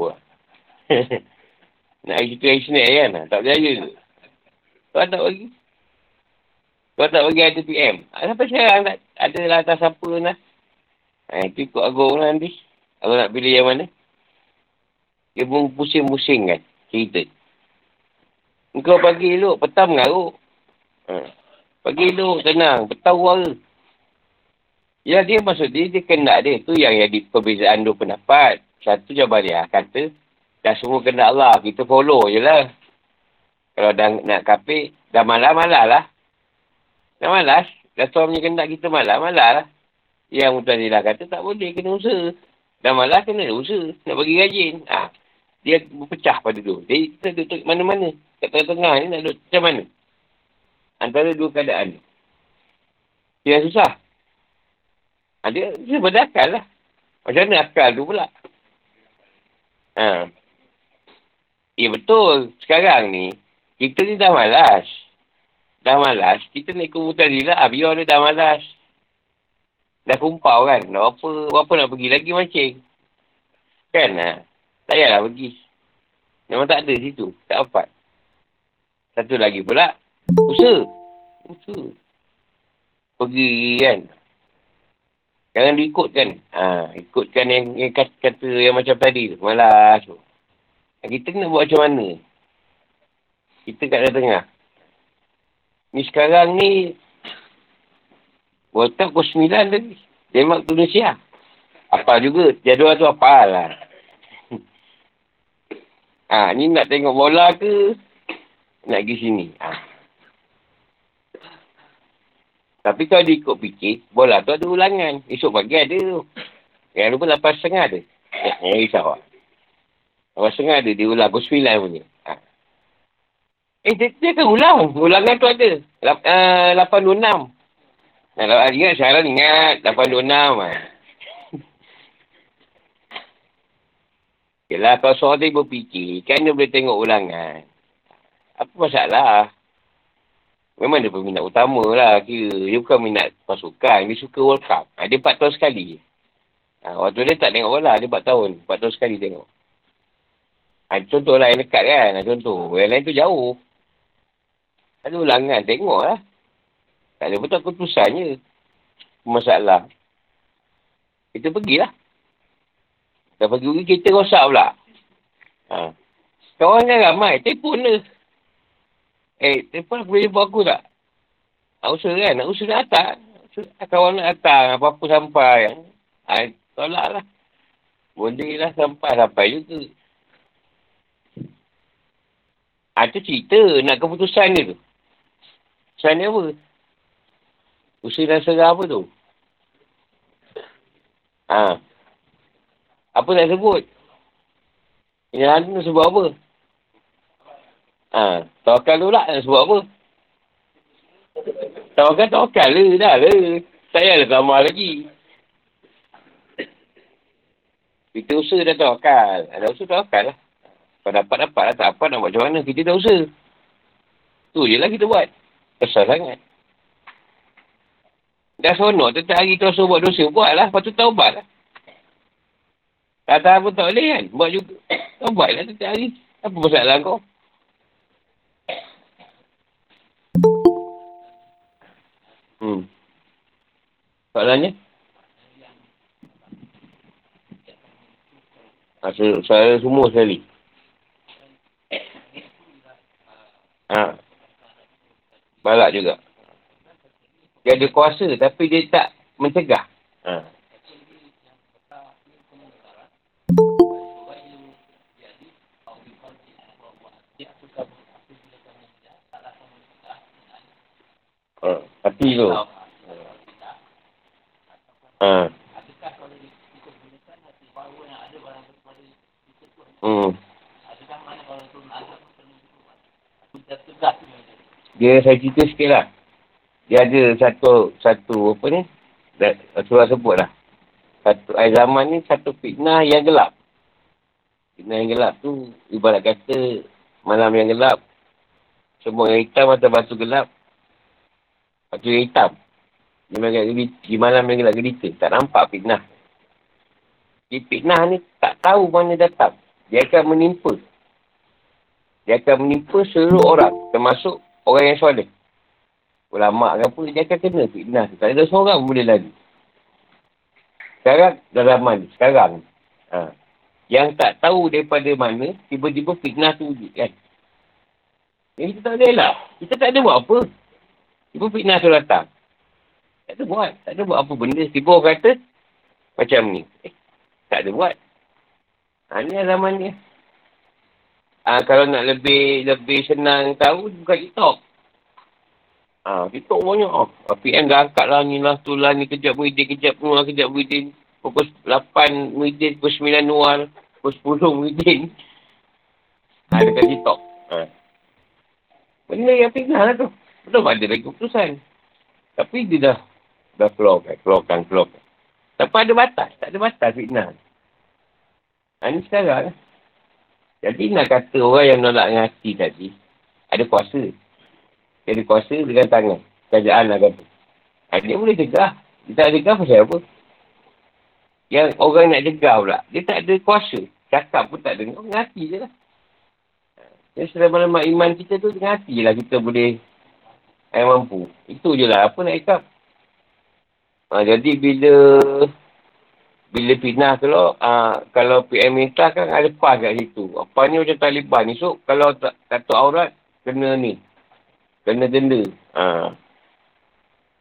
nak cuti hari Senin kan? Tak percaya ke? Kau tak bagi? Kau tak bagi ada PM. Ha, sampai sekarang tak ada lah atas apa lah. Ha, itu ikut agung lah nanti. Kalau nak pilih yang mana. Dia pun pusing-pusing kan. Cerita. Kau pagi elok, petang mengaruk. Ha. Pagi elok, tenang. Petang suara. Ya, dia maksud dia, dia kena dia. Tu yang jadi perbezaan dua pendapat. Satu Jabariah kata, dah semua kena Allah. Kita follow je lah. Kalau dah nak kapit, dah malah-malah lah. Dah malas. Dah tuan punya kendak kita malas, malas lah. Yang Mutadilah kata tak boleh, kena usaha. Dah malas, kena usaha. Nak bagi rajin. Ha. Dia berpecah pada tu. Dia kita duduk mana-mana. Kat tengah-tengah ni nak duduk macam mana. Antara dua keadaan. Dia susah. Ha, dia, dia berdakal lah. Macam mana akal tu pula? Ha. Ya betul. Sekarang ni, kita ni dah malas dah malas, kita nak ikut mutazila, lah. biar dia dah malas. Dah kumpau kan, nak apa, apa nak pergi lagi mancing. Kan, ha? tak payahlah pergi. Memang tak ada situ, tak dapat. Satu lagi pula, usaha. Usaha. Pergi kan. Jangan diikutkan. Ha, ikutkan yang, yang kata, kata yang macam tadi tu. Malas tu. Kita nak buat macam mana? Kita kat tengah. Ni sekarang ni WhatsApp pukul 9 tadi. Tembak tu Malaysia. Apa juga. Jadual tu apa lah. ha, ni nak tengok bola ke? Nak pergi sini. Ha. Tapi kalau dia ikut fikir, bola tu ada ulangan. Esok pagi ada tu. Yang lupa lapan setengah ada. Yang risau lah. Lapan setengah ada. Dia ulang pukul 9 punya. Ha. Eh, dia, dia akan ulang. Ulangan tu ada. Lap, uh, 826. Nah, ingat sekarang ingat. 826. Ah. Yelah, kalau seorang tadi berfikir, kan dia boleh tengok ulangan. Apa masalah? Memang dia peminat utama lah. Kira. Dia bukan minat pasukan. Dia suka World Cup. Ha, dia 4 tahun sekali. Ha, waktu dia tak tengok bola. Dia 4 tahun. 4 tahun sekali tengok. Ha, contoh lah yang dekat kan. Contoh. Yang lain tu jauh. Ada ulangan, tengok lah. Tak ada betul keputusannya. Masalah. Kita pergilah. Dah pergi pergi kita rosak pula. Ha. Kawan kan ramai, telefon dia. Eh, telefon boleh jumpa aku tak? Nak usaha kan? Nak usaha nak atas. Kawan nak datang, apa-apa sampai. Ha, tolak lah. Boleh lah sampai, sampai juga. Ha, tu cerita nak keputusan dia tu. Usaha ni apa? Usaha dan serah apa tu? Ha. Apa nak sebut? Yang lain nak sebut apa? Ha. Tawakal tu lah nak sebut apa? Tawakal, tawakal lah. Dah lah. Saya ada tambah lagi. Kita usaha dah tawakal. Ada usaha tawakal lah. Kalau dapat-dapat lah. Tak apa nak buat macam mana. Kita dah usaha. Tu je lah kita buat. Kesal sangat. Dah sonok, tetap hari kau suruh buat dosa, buatlah. Lepas tu taubat lah. Tak tahu pun tak boleh kan? Buat juga. Taubat lah tetap hari. Apa masalah kau? Soalannya? Ha, saya semua sekali. Ha. Balak juga. Dia ada kuasa tapi dia tak mencegah. Ha. Hati tu. Ha. Hmm. Dia saya cerita sikit lah. Dia ada satu, satu apa ni? Surah sebut lah. Satu air zaman ni satu fitnah yang gelap. Fitnah yang gelap tu ibarat kata malam yang gelap. Semua yang hitam atau batu gelap. Batu yang hitam. Dia di malam yang gelap gelita. Tak nampak fitnah. Di fitnah ni tak tahu mana datang. Dia akan menimpa. Dia akan menimpa seluruh orang. Termasuk orang yang soleh. Ulama' ke apa, dia akan kena fitnah. Tak ada seorang pun boleh lari. Sekarang, dalam mana? Sekarang. Ha. Yang tak tahu daripada mana, tiba-tiba fitnah tu wujud kan. Yang kita tak boleh lah. Kita tak ada buat apa. Tiba fitnah tu datang. Tak ada buat. Tak ada buat apa benda. Tiba orang kata, macam ni. Eh, tak ada buat. Ha, ni zaman ni. Ha, kalau nak lebih lebih senang tahu, buka TikTok. Ha, TikTok banyak. Oh. PM dah angkat lah ni lah, tu lah ni kejap Muhyiddin, kejap Nuar, kejap Muhyiddin. Pukul 8 Muhyiddin, pukul 9 Nuar, pukul 10 Muhyiddin. Ha, dekat TikTok. Ha. Benda yang pindah lah tu. Belum ada lagi keputusan. Tapi dia dah dah keluarkan, keluarkan, keluarkan. Tak ada batas. Tak ada batas fitnah. Ha, ni sekarang. Jadi nak kata orang yang menolak dengan hati tadi, ada kuasa. Dia ada kuasa dengan tangan. Kerajaan lah kata. Ha, dia boleh cegah. Dia tak cegah pasal apa? Yang orang nak cegah pula, dia tak ada kuasa. Cakap pun tak dengar. Dengan hati je lah. Jadi selama-lama iman kita tu dengan hati lah kita boleh yang mampu. Itu je lah. Apa nak ikat? Ha, jadi bila bila pindah tu lo, uh, kalau PM minta kan ada pas kat situ. Apa ni macam Taliban. Esok kalau tak kata aurat, kena ni. Kena denda. Uh,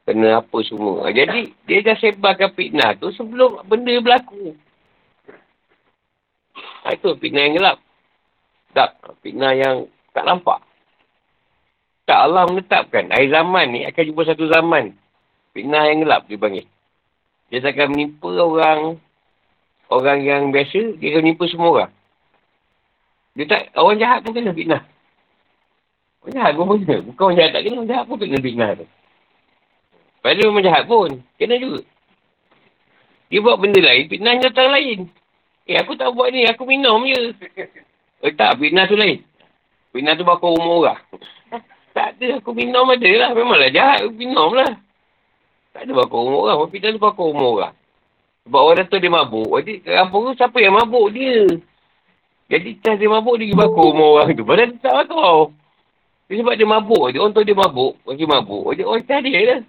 kena apa semua. Uh, jadi, dia dah sebarkan fitnah tu sebelum benda berlaku. Uh, itu fitnah yang gelap. Tak, fitnah yang tak nampak. Tak Allah menetapkan. Air zaman ni akan jumpa satu zaman. Fitnah yang gelap dia panggil. Dia akan menimpa orang orang yang biasa, dia akan menimpa semua orang. Dia tak, orang jahat pun kena fitnah. Orang jahat pun kena. Bukan orang jahat tak kena, orang jahat pun kena fitnah tu. Padahal orang jahat pun, kena juga. Dia buat benda lain, fitnah datang lain. Eh, aku tak buat ni, aku minum je. Eh, tak, fitnah tu lain. Fitnah tu bakal umur orang. tak ada, aku minum ada lah. Memanglah jahat, aku minum lah. Tak ada bakal umur orang. Fitnah tu bakal umur orang. Sebab orang datang dia mabuk. Jadi kampung tu siapa yang mabuk dia? Jadi cas dia mabuk dia pergi bakar rumah orang tu. Padahal dia tak bakar. Dia sebab dia mabuk. Dia orang tahu dia mabuk. Pergi mabuk. Dia orang cari dia lah.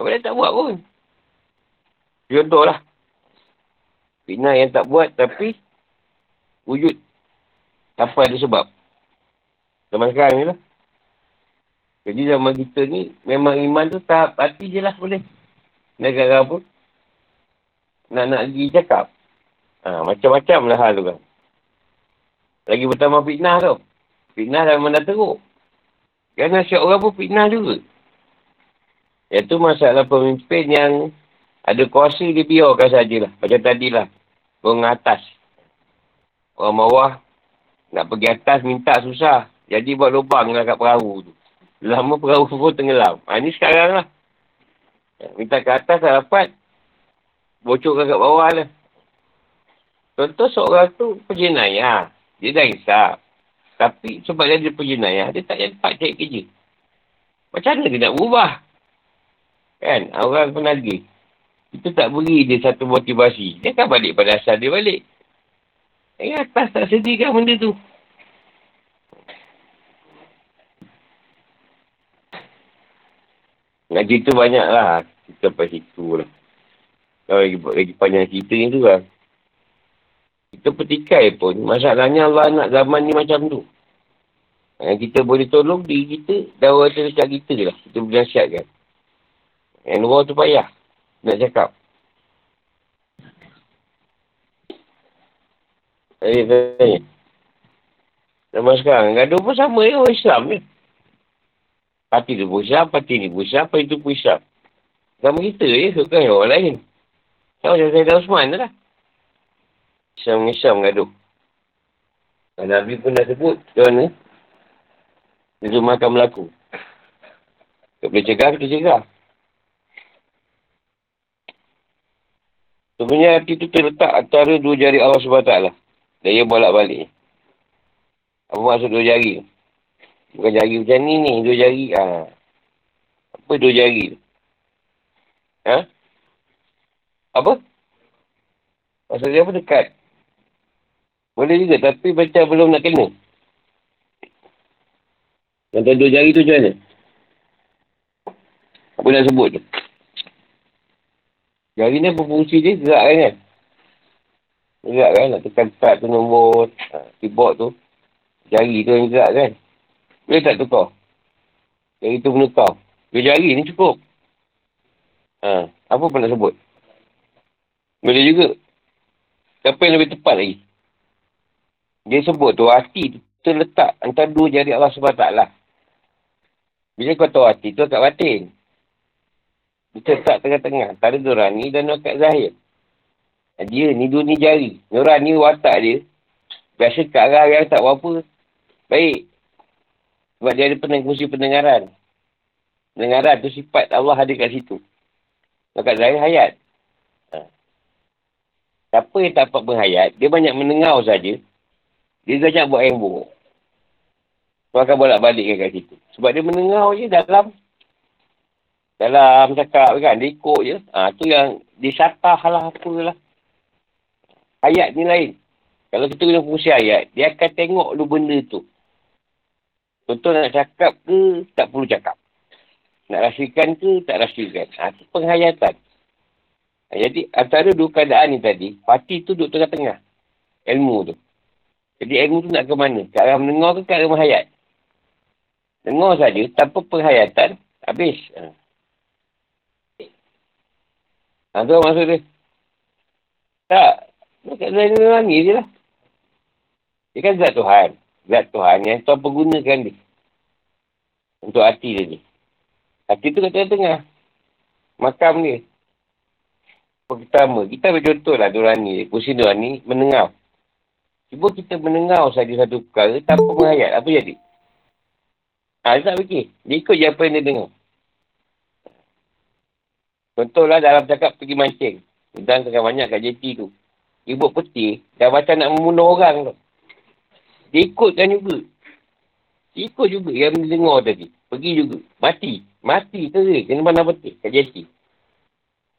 Padahal tak buat pun. Contoh lah. Fitnah yang tak buat tapi wujud. Tanpa ada sebab. Zaman sekarang ni lah. Jadi zaman kita ni memang iman tu tahap hati je lah boleh. Negara apa? nak nak pergi cakap. Ha, macam-macam lah hal tu kan. Lagi pertama fitnah tu. Fitnah dah memang dah teruk. Kan nasihat orang pun fitnah juga. Iaitu masalah pemimpin yang ada kuasa dia biarkan sajalah. Macam tadilah. Orang atas. Orang bawah nak pergi atas minta susah. Jadi buat lubang lah kat perahu tu. Lama perahu pun tenggelam. Ha, ni sekarang lah. Minta ke atas dah dapat bocorkan kat bawah lah. Contoh seorang tu penjenayah. Dia dah hisap. Tapi sebab dia ada penjenayah, dia tak dapat cari kerja. Macam mana dia nak berubah? Kan? Orang penagih. Kita tak beri dia satu motivasi. Dia kan balik pada asal dia balik. Yang atas tak sediakan benda tu. Ngaji tu banyak lah. Kita sampai situ lah. Kalau lagi, lagi panjang cerita ni tu lah. Kita petikai pun. Masalahnya Allah nak zaman ni macam tu. Yang kita boleh tolong diri kita, dah orang tu dekat kita lah. Kita boleh nasihatkan. Yang luar tu payah. Nak cakap. Eh, tanya. Zaman sekarang, gaduh pun sama ya, orang Islam ni. Parti tu pun Islam, parti ni pun Islam, parti tu pun Islam. Sama kita je, bukan orang lain. Sama macam saya dah Osman tu lah. Islam dengan gaduh. Dan Nabi pun dah sebut, macam mana? Dia semua akan berlaku. Tak boleh cegah, kita cegah. Sebenarnya hati itu terletak antara dua jari Allah SWT. Dan ia bolak balik. Apa maksud dua jari? Bukan jari macam ni ni, dua jari. Ha. Apa dua jari? Ha? Apa? Maksud dia apa dekat? Boleh juga, tapi macam belum nak kena. Yang dua jari tu macam mana? Apa nak sebut tu? Jari ni berfungsi dia gerak kan kan? Gerak kan nak tekan start tu nombor ha, keyboard tu. Jari tu yang gerak kan? Boleh tak tukar? Jari tu menukar. Dua jari ni cukup. Ha, apa pun nak sebut? Boleh juga. Siapa yang lebih tepat lagi? Dia sebut tu hati tu terletak antara dua jari Allah SWT. Bila kau tahu hati tu kat batin. Dia letak tengah-tengah. Antara Nurani dan Nukat Zahir. Dia ni dua ni jari. Nurani watak dia. Biasa kat arah yang tak apa-apa. Baik. Sebab dia ada peneng fungsi pendengaran. Pendengaran tu sifat Allah ada kat situ. Dekat zahir hayat. Ha. Siapa yang tak dapat berhayat, dia banyak mendengar saja. Dia banyak buat yang buruk. Kau akan bolak balik kat situ. Sebab dia mendengar je dalam dalam cakap kan, dia ikut je. Ha, tu yang disatah lah apalah. Hayat ni lain. Kalau kita guna fungsi ayat, dia akan tengok dulu benda tu. Contoh nak cakap ke, tak perlu cakap. Nak rahsiakan ke, tak rahsiakan. Ha, itu penghayatan. Ha, jadi, antara dua keadaan ni tadi, parti tu duduk tengah-tengah. Ilmu tu. Jadi, ilmu tu nak ke mana? Ke arah mendengar ke ke arah menghayat? Dengar saja, tanpa penghayatan, habis. Ha. Ha, tu maksud dia. Tak. Dekat Zainul Langi je lah. Dia kan zat Tuhan zat Tuhan yang Tuhan pergunakan dia. Untuk hati dia ni. Hati tu kat tengah-tengah. Makam dia. Pertama, kita ambil contoh lah Durani. Kursi Durani menengah. Cuba kita menengah saja satu perkara tanpa menghayat. Apa jadi? Ha, dia tak fikir. Dia ikut je apa yang dia dengar. Contohlah dalam cakap pergi mancing. Dan tengah banyak kat JT tu. Dia buat peti. Dah macam nak membunuh orang tu. Dia ikutkan juga. Dia ikut juga yang mendengar tadi. Pergi juga. Mati. Mati terus. Kena pandang peti. Kat jati.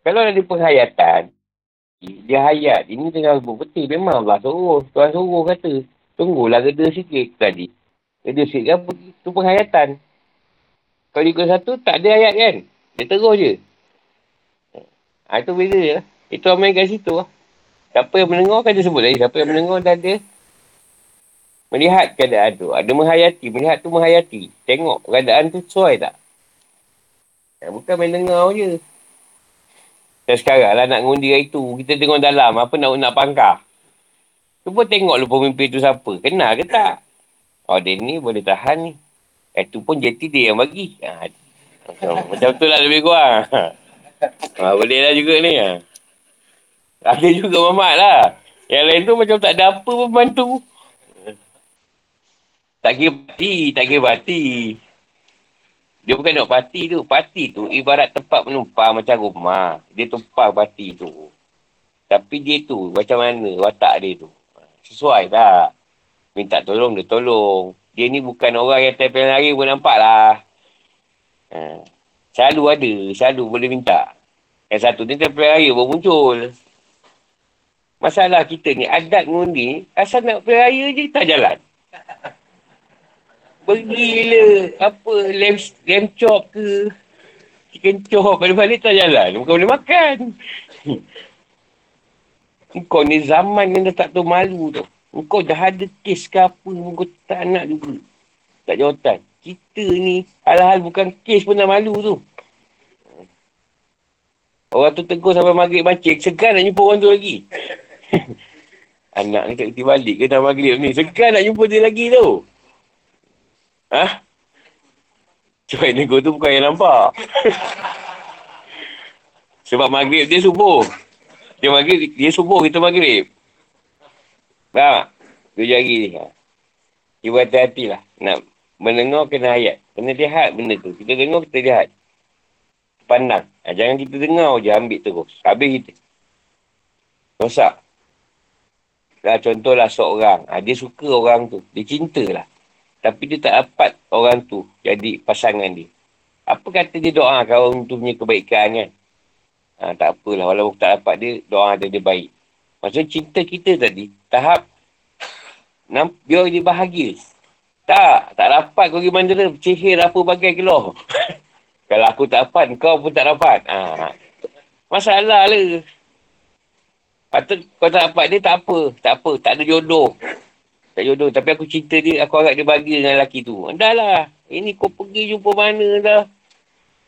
Kalau ada penghayatan. Dia hayat. Ini tengah buat peti. Memang Allah suruh. Tuhan suruh kata. Tunggulah reda sikit tadi. Reda sikit kan. Itu penghayatan. Kalau ikut satu, tak ada ayat kan? Dia terus je. Ha, itu beza je. Itu amal kat situ lah. Siapa yang mendengar kan dia sebut lagi. Siapa yang mendengar dah ada Melihat keadaan tu. Ada menghayati. Melihat tu menghayati. Tengok keadaan tu sesuai tak? Ya, bukan main dengar je. Dan sekarang lah nak ngundi itu. Kita tengok dalam. Apa nak nak pangkah. Cuba tengok lu pemimpin tu siapa. Kenal ke tak? Oh dia ni boleh tahan ni. Itu pun jeti dia yang bagi. Ha, macam tu lah lebih kurang. Ha, boleh lah juga ni. Ha. Ada juga mamat lah. Yang lain tu macam tak ada apa pun bantu. Tak kira parti, tak kira parti. Dia bukan nak parti tu. Parti tu ibarat tempat menumpang macam rumah. Dia tumpang parti tu. Tapi dia tu macam mana watak dia tu. Sesuai tak? Minta tolong, dia tolong. Dia ni bukan orang yang tempel hari pun nampak lah. Ha. Selalu ada. Selalu boleh minta. Yang satu ni tempat raya baru muncul. Masalah kita ni, adat ngundi, asal nak pergi raya je tak jalan. Pergilah, apa, lem, lem chop ke, chicken chop, balik-balik tak jalan. Bukan boleh makan. Kau ni zaman ni dah tak tahu malu tu. Kau dah ada kes ke apa, kau tak nak juga. Tak jawatan. Kita ni, hal-hal bukan kes pun dah malu tu. Orang tu tegur sampai maghrib mancing, segan nak jumpa orang tu lagi. Anak ni tak kerti balik ke dah maghrib ni. Sekarang nak jumpa dia lagi tu. Ha? Cuba nego tu bukan yang nampak. Sebab maghrib dia subuh. Dia maghrib, dia subuh kita maghrib. Faham tak? Dua jari ni. Ha. Cuba hati-hati lah. Nak mendengar kena ayat. Kena lihat benda tu. Kita dengar, kita lihat. Pandang. Ha, jangan kita dengar je ambil terus. Habis kita. Rosak. Lah, contohlah seorang. Ha, dia suka orang tu. Dia cinta lah. Tapi dia tak dapat orang tu jadi pasangan dia. Apa kata dia doa kalau tu punya kebaikan kan? Ha, tak apalah. Walaupun tak dapat dia, doa ada dia baik. Maksudnya cinta kita tadi, tahap biar dia bahagia. Tak, tak dapat kau pergi mandera. Cihir apa bagai keluar. kalau aku tak dapat, kau pun tak dapat. Ha, masalah lah. Patut kau tak dapat dia, tak apa. Tak apa, tak ada jodoh. Tak jodoh. Tapi aku cinta dia, aku harap dia bahagia dengan lelaki tu. Dah lah. Ini kau pergi jumpa mana dah.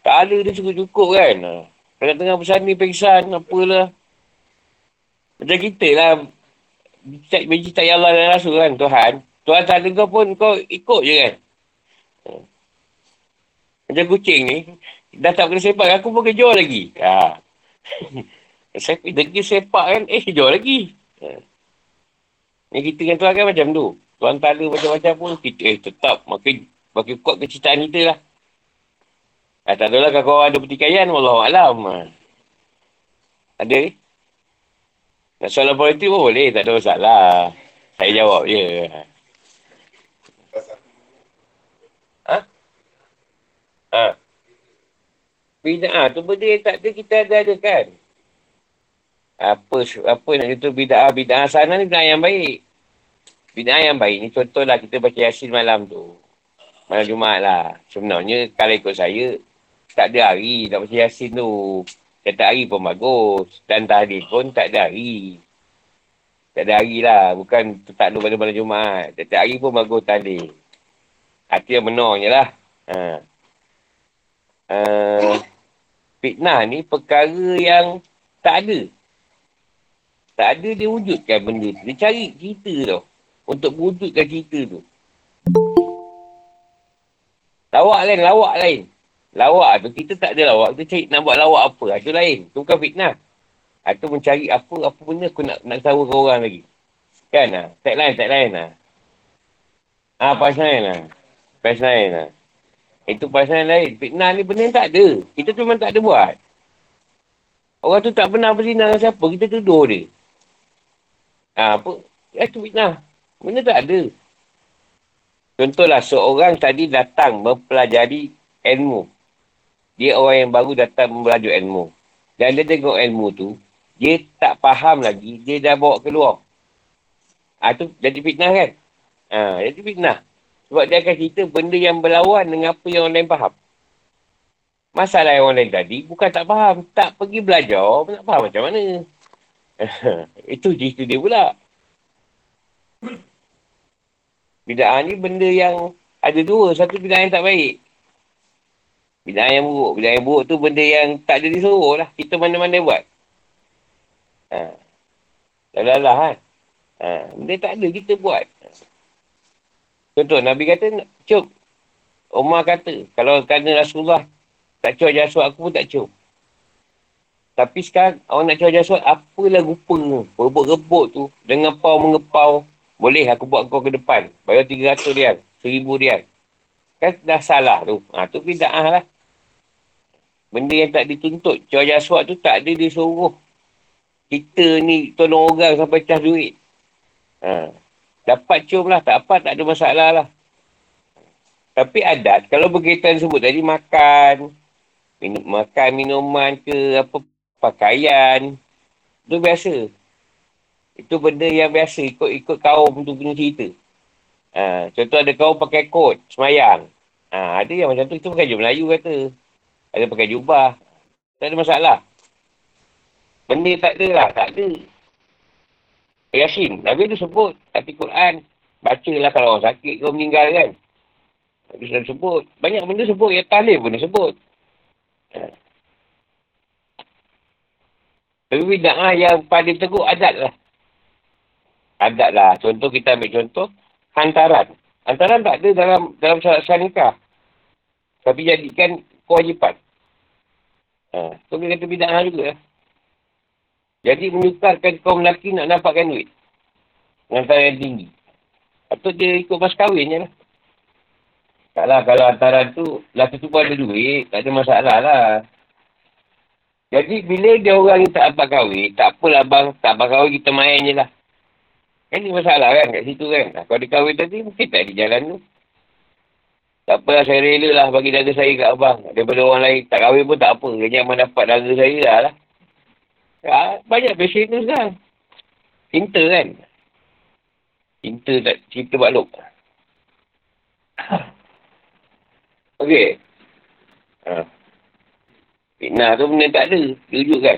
Tak ada dia cukup-cukup kan. Tengah-tengah pesan ni pengsan, apalah. Macam kita lah. Benci tak ya Allah dan Rasul kan, Tuhan. Tuhan tak ada kau pun, kau ikut je kan. Macam kucing ni, dah tak kena sepak, aku pun kejar lagi. Ha. Saya pergi sepak kan, eh jauh lagi. Ha. Yang kita dengan Tuhan kan macam tu. Tuhan tak ada macam-macam pun, kita eh tetap makin, makin kuat kecintaan kita lah. Ha, tak adalah kalau ada pertikaian, Allah Alam. Ha. Ada ni? Nak soalan politik pun boleh, tak ada masalah. Saya jawab je. Ha? Ha? Bida'ah tu benda yang tak ada, kita ada ada kan? apa apa nak itu bid'ah bid'ah sana ni bid'ah yang baik bid'ah yang baik ni contohlah kita baca yasin malam tu. Malam Jumaat lah. Sebenarnya kalau ikut saya tak ada hari nak baca yasin tu. Setiap hari pun bagus. Dan tadi pun tak ada hari. Tak ada hari lah. Bukan tak ada pada malam Jumaat. Setiap hari pun bagus tadi hati yang benar lah. Ha. Uh, fitnah ni perkara yang tak ada. Tak ada dia wujudkan benda tu. Dia cari cerita tau. Untuk wujudkan cerita tu. Lawak lain, lawak lain. Lawak tu kita tak ada lawak. Kita cari nak buat lawak apa. Itu lain. Itu bukan fitnah. Itu mencari apa, apa benda aku nak nak tahu ke orang lagi. Kan lah. Tak lain, tak lain lah. Ah, pas lain lah. Pas lain lah. Itu pas lain lain. Fitnah ni benda tak ada. Kita memang tak ada buat. Orang tu tak pernah berzina dengan siapa. Kita tuduh dia. Ha, apa? Ya, tu fitnah. Benda tak ada. Contohlah, seorang tadi datang mempelajari ilmu. Dia orang yang baru datang mempelajari ilmu. Dan dia tengok ilmu tu, dia tak faham lagi, dia dah bawa keluar. Ha, tu jadi fitnah kan? Ha, jadi fitnah. Sebab dia akan cerita benda yang berlawan dengan apa yang orang lain faham. Masalah yang orang lain tadi, bukan tak faham. Tak pergi belajar, tak faham macam mana. Itu cerita dia pula. Bida'ah ni benda yang ada dua. Satu bida'ah yang tak baik. Bida'ah yang buruk. Bida'ah yang buruk tu benda yang tak ada disuruh lah. Kita mana-mana buat. Ha. Dah lah kan. Ha. Benda tak ada kita buat. Contoh Nabi kata, cuk. Umar kata, kalau kena Rasulullah tak cuk jasuk aku pun tak cuk. Tapi sekarang orang nak cari jaswat, apalah rupa tu. Rebut-rebut tu. Dengan pau mengepau. Boleh aku buat kau ke depan. Bayar 300 rial. 1000 rial. Kan dah salah tu. Ha, tu bida'ah lah. Benda yang tak dituntut. Cari jaswat tu tak ada dia suruh. Kita ni tolong orang sampai cas duit. Ha. Dapat cium lah. Tak apa tak ada masalah lah. Tapi adat, kalau berkaitan sebut tadi makan, minum, makan minuman ke apa pakaian, itu biasa. Itu benda yang biasa ikut-ikut kaum tu punya cerita. Ha, contoh ada kaum pakai kot, semayang. Ha, ada yang macam tu, itu pakai je Melayu kata. Ada pakai jubah. Tak ada masalah. Benda tak ada lah, tak ada. Yasin, Nabi tu sebut, hati Quran. Bacalah kalau orang sakit kau meninggal kan. Nabi sudah sebut. Banyak benda sebut, ya talim pun dia sebut. Ha. Tapi bida'ah yang paling teruk adat lah. Adat lah. Contoh kita ambil contoh, hantaran. Hantaran tak ada dalam dalam syarat nikah. Tapi jadikan kewajipan. Ha. So, dia kata bida'ah juga. Jadi menyukarkan kaum lelaki nak dapatkan duit. Dengan yang tinggi. Atau dia ikut mas kahwin je lah. Taklah kalau hantaran tu, lelaki tu pun ada duit, tak ada masalah lah. Jadi bila dia orang yang tak dapat kahwin, tak apalah bang, tak dapat kahwin kita main je lah. Kan ni masalah kan kat situ kan. Nah, kalau dia kahwin tadi, mungkin tak di jalan tu. Tak apalah, saya rela lah bagi dada saya kat abang. Daripada orang lain, tak kahwin pun tak apa. Dia jangan dapat dada saya lah lah. Ya, banyak passion tu kan. Cinta kan. Cinta tak, cinta bakluk. Okey. Ha. Fitnah tu benda tak ada. Tunjuk kan.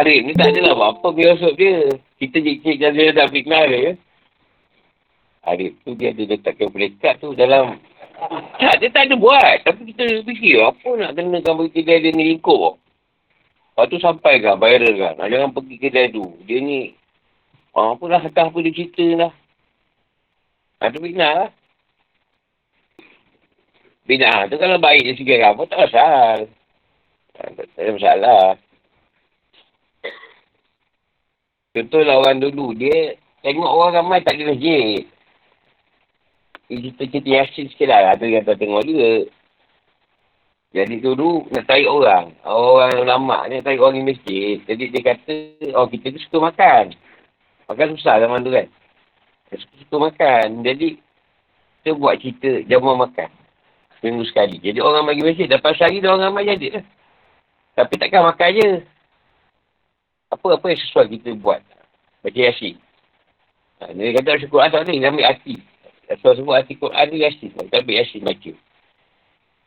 Arif ni tak adalah apa-apa biasa dia. Kita cik-cik dan dia dah fitnah dia. Ya? Arif tu dia ada letakkan pelekat tu dalam... Tak, dia tak ada buat. Tapi kita fikir apa nak kenakan bagi kedai dia ni lingkup. Lepas tu sampai kan, viral kan. Ah, jangan pergi kedai tu. Dia ni... Ah, apalah, entah apa dia cerita lah. Ha, tu fitnah lah. Bina tu kalau baik dari segi agama tak pasal. Tak ada masalah. Contohlah orang dulu, dia tengok orang ramai tak ada masjid. Dia cerita-cerita yasin sikit lah. Ada yang tak tengok juga. Jadi dulu nak tarik orang. Orang lama ni tarik orang di masjid. Jadi dia kata, oh kita tu suka makan. Makan susah zaman tu kan. Suka-suka makan. Jadi, kita buat cerita jamuan makan. Seminggu sekali. Jadi orang bagi masjid. Dapat sehari dia orang ramai jadi lah. Tapi takkan makan je. Apa-apa yang sesuai kita buat. Baca yasin. Ha, dia kata baca Quran tak boleh. Dia ambil hati. Sebab sebut hati Quran tu yasin. Kita ambil yasin baca.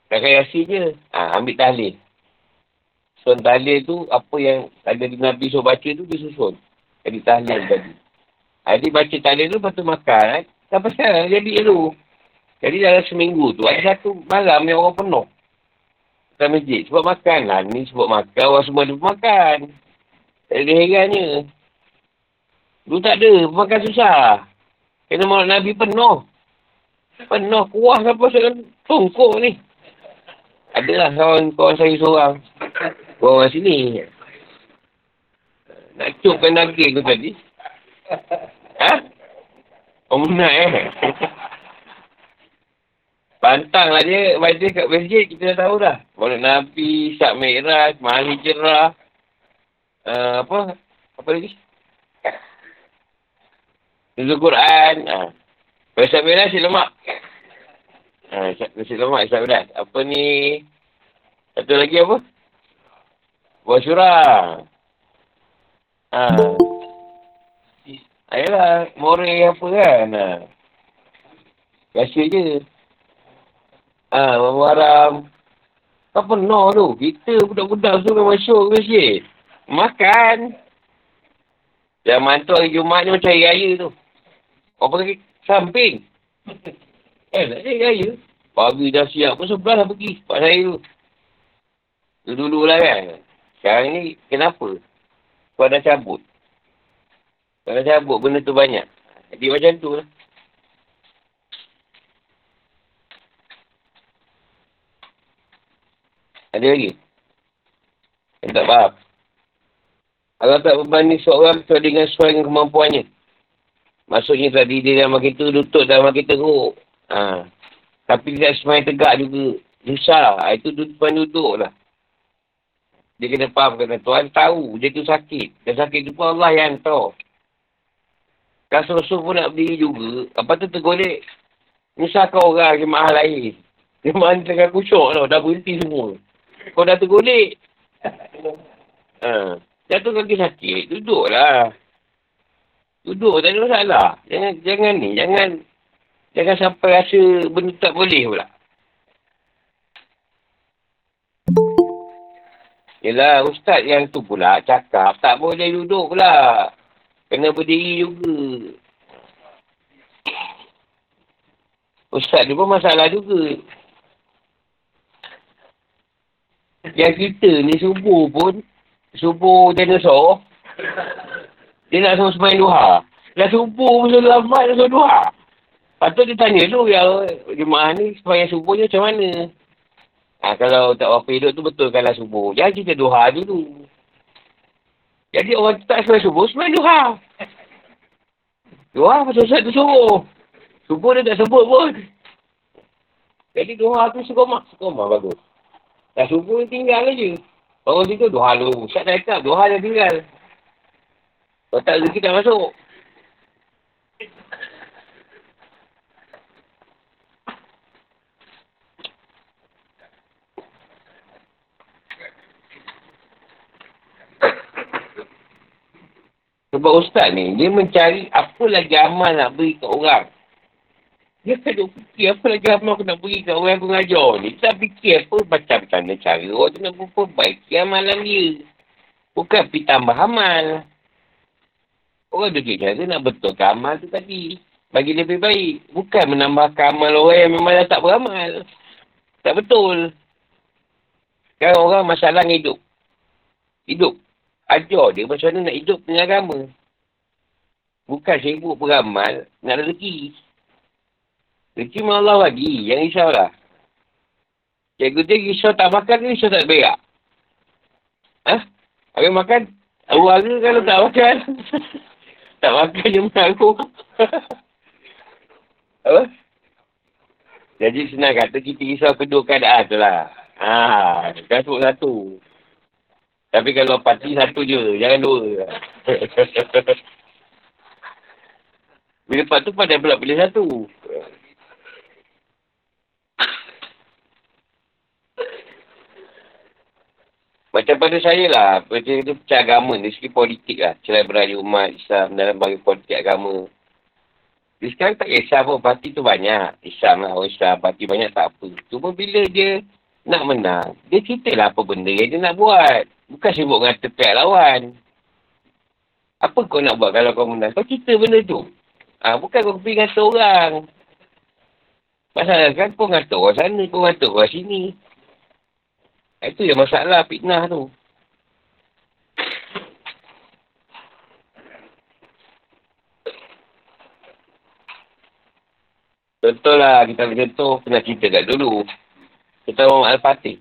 Takkan yasin je. Ha, ambil tahlil. So tahlil tu apa yang ada di Nabi suruh baca tu dia susun. Jadi tahlil tadi. Ha, jadi baca tahlil tu lepas tu makan. Eh. Sampai sekarang jadi tu. Jadi dalam seminggu tu, ada satu malam yang orang penuh. Dalam masjid. Sebab makan lah. Ni sebab makan. Orang semua ada makan. Tak ada herannya. Dulu tak ada. Makan susah. Kena malam Nabi penuh. Penuh kuah sampai sekarang tungkuk ni. Adalah kawan-kawan saya seorang. Orang sini. Nak cukkan daging tu tadi. Ha? Oh, nak eh. Pantang lah dia baca kat masjid, kita dah tahu dah. Maulid Nabi, Syak Merah, Mahal Hijrah. Uh, apa? Apa lagi? Nuzul Quran. Uh. Syak Merah, si lemak. Uh, si lemak, Syak Merah. Apa ni? Satu lagi apa? Buah syurah. Uh. Ayolah, more apa kan? Uh. Biasa je. Ha, haram. Kau penuh tu. Kita budak-budak tu kan masuk ke masjid. Makan. Zaman tu hari Jumat ni macam hari raya tu. Kau pergi samping. Eh, tak ada raya. Pagi dah siap pun sebelah dah pergi. Pak saya tu. Dulu-dulu lah kan. Sekarang ni kenapa? Kau dah cabut. Kau dah cabut benda tu banyak. Jadi macam tu lah. Ada lagi? Yang tak faham. Allah tak berbanding seorang sesuai dengan sesuai dengan kemampuannya. Maksudnya tadi dia dalam kita lutut dalam kita teruk. Ha. Tapi dia semuanya tegak juga. Susah. Ha. Itu depan duduk lah. Dia kena faham kena Tuhan tahu dia tu sakit. Dan sakit tu pun Allah yang tahu. Kan suruh pun nak berdiri juga. Apa tu tergolek. Menyusahkan orang jemaah lain. Jemaah ni tengah kusyuk tau. Dah berhenti semua. Kau dah tergolek. Ha. Jatuh kaki sakit. Duduklah. Duduk. Tak ada masalah. Jangan, jangan ni. Jangan. Jangan sampai rasa benda tak boleh pula. Yelah, ustaz yang tu pula cakap tak boleh duduk pula. Kena berdiri juga. Ustaz tu pun masalah juga. Yang kita ni subuh pun, subuh dinosaur, dia nak suruh semayang duha. Dah subuh pun suruh lambat, dia suruh duha. Patut dia tanya dulu yang jemaah ni semayang subuhnya macam mana. Ha, kalau tak apa hidup tu betul kalau subuh. Jangan kita duha dulu. Jadi orang tak semai subuh, semai duha. Duha pasal Ustaz tu suruh. Subuh dia tak sebut pun. Jadi duha tu sekomah. Sekomah bagus. Dah subuh tinggal je. Orang situ duha dulu. Ustaz dah cakap, duha dia tinggal. Kalau tak rezeki tak masuk. Sebab ustaz ni, dia mencari apa lagi amal nak beri ke orang. Dia duk fikir apa lagi amal aku nak beri ke orang aku ngajar ni. Tak fikir apa macam mana cara orang tu nak memperbaiki amalan dia. Bukan pergi tambah amal. Orang tu cara nak betulkan amal tu tadi. Bagi lebih baik. Bukan menambahkan amal orang yang memang dah tak beramal. Tak betul. Sekarang orang masalah hidup. Hidup ajar dia macam mana nak hidup dengan agama. Bukan sibuk beramal, nak rezeki. Memang Allah bagi, yang risaulah. Cikgu dia risau tak makan, risau tak berak. Ha? Habis makan, awal kalau tak makan. tak makan dia mengaku. Apa? Jadi senang kata kita risau kedua keadaan tu lah. Ha, kan sebut satu. Tapi kalau parti satu je, jangan dua. Bila part tu pandai pula pilih satu. Macam pada saya lah, macam itu percaya agama dari segi politik lah. Cerai berada umat Islam dalam bagi politik agama. Jadi sekarang tak kisah pun, parti tu banyak. Islam lah, orang Islam, parti banyak tak apa. Cuma bila dia nak menang, dia cerita lah apa benda yang dia nak buat. Bukan sibuk dengan pihak lawan. Apa kau nak buat kalau kau menang? Kau cerita benda tu. Ha, bukan kau pergi ngata orang. Masalah kan kau ngata orang sana, kau ngata orang sini. Itu yang masalah fitnah tu. Contohlah kita contoh pernah cerita kat dulu. Kita orang Al-Fatih.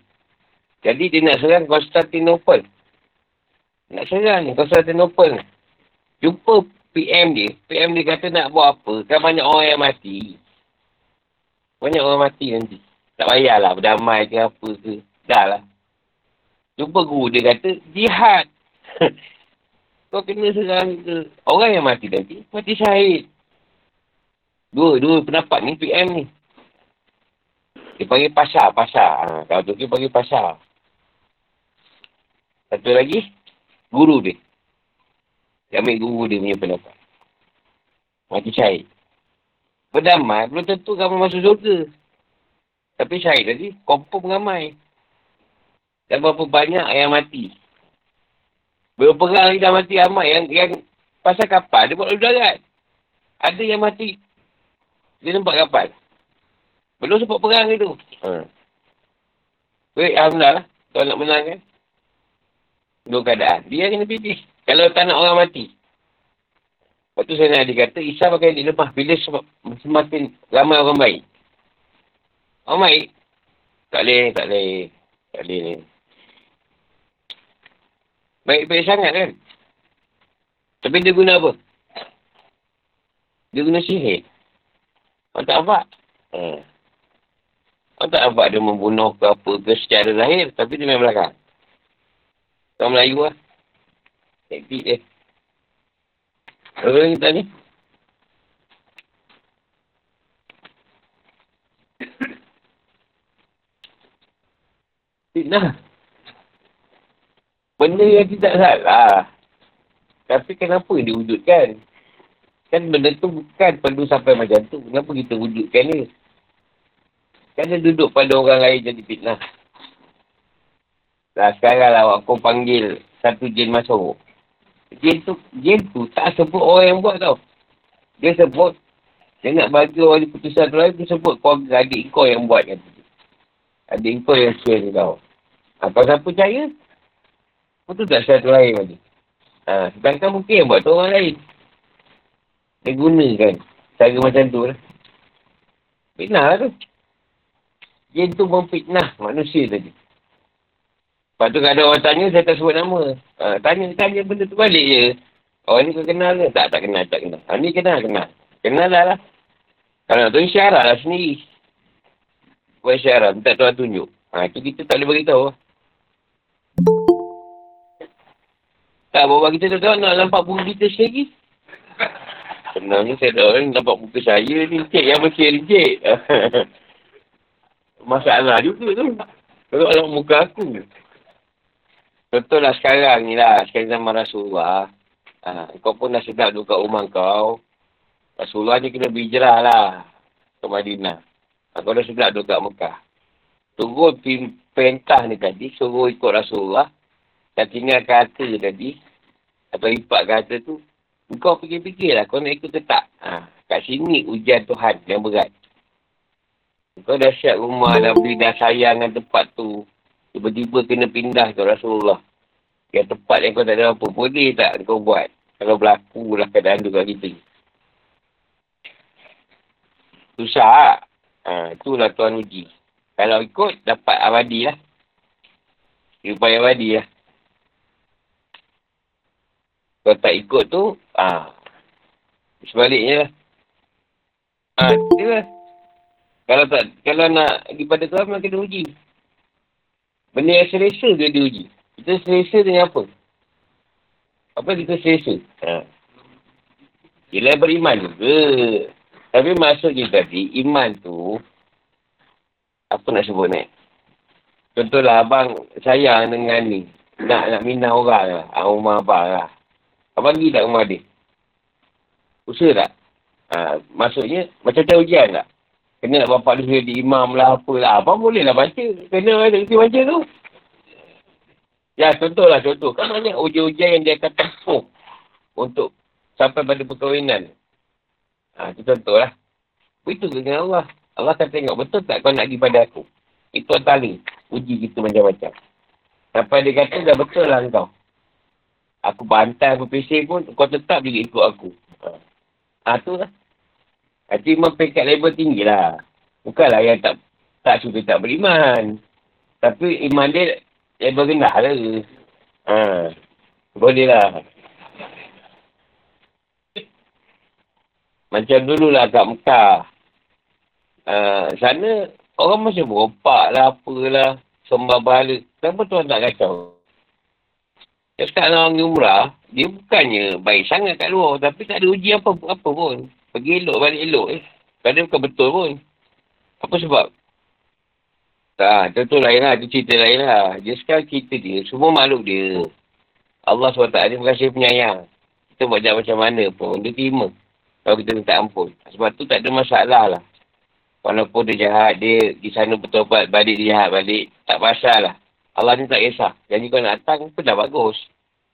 Jadi dia nak serang Konstantinopel. Nak serang ni Konstantinopel. Jumpa PM dia. PM dia kata nak buat apa. Kan banyak orang yang mati. Banyak orang mati nanti. Tak payahlah berdamai ke apa ke. Dah lah. Jumpa guru dia kata jihad. Kau kena serang ke. Orang yang mati nanti mati syahid. Dua, dua pendapat ni PM ni. Dia panggil pasar, pasar. Ha, kalau tu dia panggil pasar. Satu lagi, guru dia. Dia ambil guru dia punya pendapat. Mati syahid. Berdamai, belum tentu kamu masuk surga. Tapi syahid tadi, kompom ramai. Dan berapa banyak yang mati. Berapa orang yang dah mati ramai. Yang, yang pasal kapal, dia buat darat. Ada yang mati. Dia nampak kapal. Belum sempat perang itu. Ha. Baik, Alhamdulillah. Tuan nak menang kan? Dua keadaan. Dia kena pilih. Kalau tak nak orang mati. Lepas tu saya nak kata, Isa pakai dia lemah bila semakin ramai orang baik. Orang baik. Tak boleh, tak boleh. Tak boleh ni. Baik-baik sangat kan? Tapi dia guna apa? Dia guna sihir. Kau tak nampak? Hmm. Kau tak nampak dia membunuh ke apa ke secara lahir. Tapi dia main belakang. Kau Melayu lah. Teknik dia. Kau lagi ni? Fitnah. Benda yang tidak salah. Tapi kenapa diwujudkan? Kan benda tu bukan perlu sampai macam tu. Kenapa kita wujudkan ni? Kan dia duduk pada orang lain jadi fitnah. Lah sekarang lah aku panggil satu jin masuk. Jin tu, jin tu tak sebut orang yang buat tau. Dia sebut, dia nak bagi orang di putusan tu lain, dia sebut kau adik kau yang buat kan. Adik kau yang share tu tau. Ha, kalau siapa percaya, kau tu tak share tu lain lagi. Ha, sedangkan mungkin yang buat tu orang lain. Dia gunakan cara macam tu lah. Fitnah lah tu. Jin tu memfitnah manusia tadi. Lepas tu kalau orang tanya, saya tak sebut nama. Ha, tanya, tanya benda tu balik je. Orang ni kau kenal ke? Tak, tak kenal, tak kenal. Ha, ni kenal, kenal. Kenal lah lah. Kalau nak tunjuk syarat lah sendiri. Buat syarat, minta tuan tunjuk. Ha, tu kita tak boleh beritahu. Tak, bawa kita tu tahu nak nampak buku kita sekali. Sebenarnya saya dah orang nampak buku saya ni. Cik yang mesti cik. Masalah juga tu. Kalau orang muka aku. Betul lah sekarang ni lah. Sekarang zaman Rasulullah. Ha, kau pun dah sedap duduk kat rumah kau. Rasulullah ni kena berhijrah lah. Ke Madinah. Ha, kau dah sedap duduk kat Mekah. Tunggu perintah ni tadi. Suruh ikut Rasulullah. Dan tinggal kata tadi. Atau ipak kata tu. Kau fikir-fikir lah. Kau nak ikut ke tak? Ha, kat sini ujian Tuhan yang berat. Kau dah siap rumah. Dah beli dah sayang dengan tempat tu. Tiba-tiba kena pindah ke Rasulullah. Yang tempat yang kau tak ada apa. Boleh tak kau buat? Kalau berlaku lah keadaan tu kat kita. Susah. Ha, itulah Tuhan uji. Kalau ikut, dapat abadi lah. Kehidupan abadi lah. Kalau tak ikut tu, ha, sebaliknya lah. Ha, dia lah. Kalau tak, kalau nak pergi pada Tuhan, memang kena uji. Benda yang selesa dia diuji. Kita selesa dengan apa? Apa kita selesa? Ha. Yelah beriman juga. Tapi maksud tadi, iman tu, apa nak sebut ni? Contohlah abang sayang dengan ni. Nak nak minah orang lah. Ha, rumah abang lah. Abang pergi tak rumah dia? Usaha tak? Ha, maksudnya, macam macam ujian tak? Kena nak bapak dia jadi imam lah apalah. Abang boleh lah baca. Kena ada kerti baca tu. Ya contohlah contoh. Kan banyak ujian-ujian yang dia akan tempuh. Untuk sampai pada perkahwinan. Ha, itu contoh lah. Itu dengan Allah. Allah akan tengok betul tak kau nak pergi pada aku. Itu antara. Uji kita macam-macam. Sampai dia kata dah betul lah kau. Aku bantai apa pesing pun kau tetap juga ikut aku. Ha, tu lah. Hati memang pekat level tinggi lah. Bukanlah yang tak tak suka tak beriman. Tapi iman dia level rendah lah. Ha. Boleh lah. Macam dulu lah kat Mekah. Uh, sana orang masih beropak lah apalah. Sembah bahala. Kenapa tuan tak kacau? Ya sekarang orang umrah, dia bukannya baik sangat kat luar. Tapi tak ada uji apa-apa pun. Pergi elok balik elok eh. Kadang bukan betul pun. Apa sebab? Tak, tentu lain lah. Itu cerita lain lah. Dia sekarang cerita dia. Semua makhluk dia. Allah SWT dia berkasih penyayang. Kita buat jahat macam mana pun. Dia terima. Kalau kita minta ampun. Sebab tu tak ada masalah lah. Walaupun dia jahat, dia di sana bertobat balik, dia jahat balik. Tak pasal lah. Allah ni tak kisah. Janji kau nak datang pun dah bagus.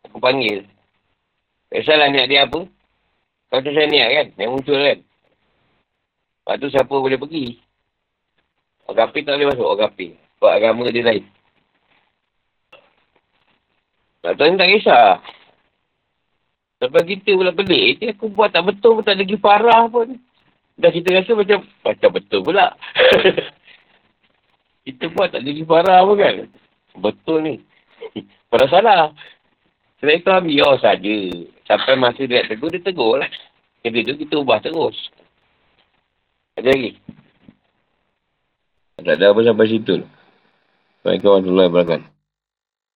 Aku panggil. Tak kisahlah niat dia apa. Kau tu saya niat kan? Yang muncul kan? Lepas tu siapa boleh pergi? Orang kapi tak boleh masuk orang kapi. Sebab agama dia lain. Tak tahu ni tak kisah. Sampai kita pula pelik. Dia aku buat tak betul pun tak lagi parah pun. Dah kita rasa macam, macam betul pula. kita buat tak lagi parah pun kan. Betul ni. Pada salah. Sebab itu ambil saja. Sampai masa dia tegur, dia tegur lah. Jadi tu kita ubah terus. Ada lagi? Tak ada apa sampai situ. Assalamualaikum warahmatullahi wabarakatuh.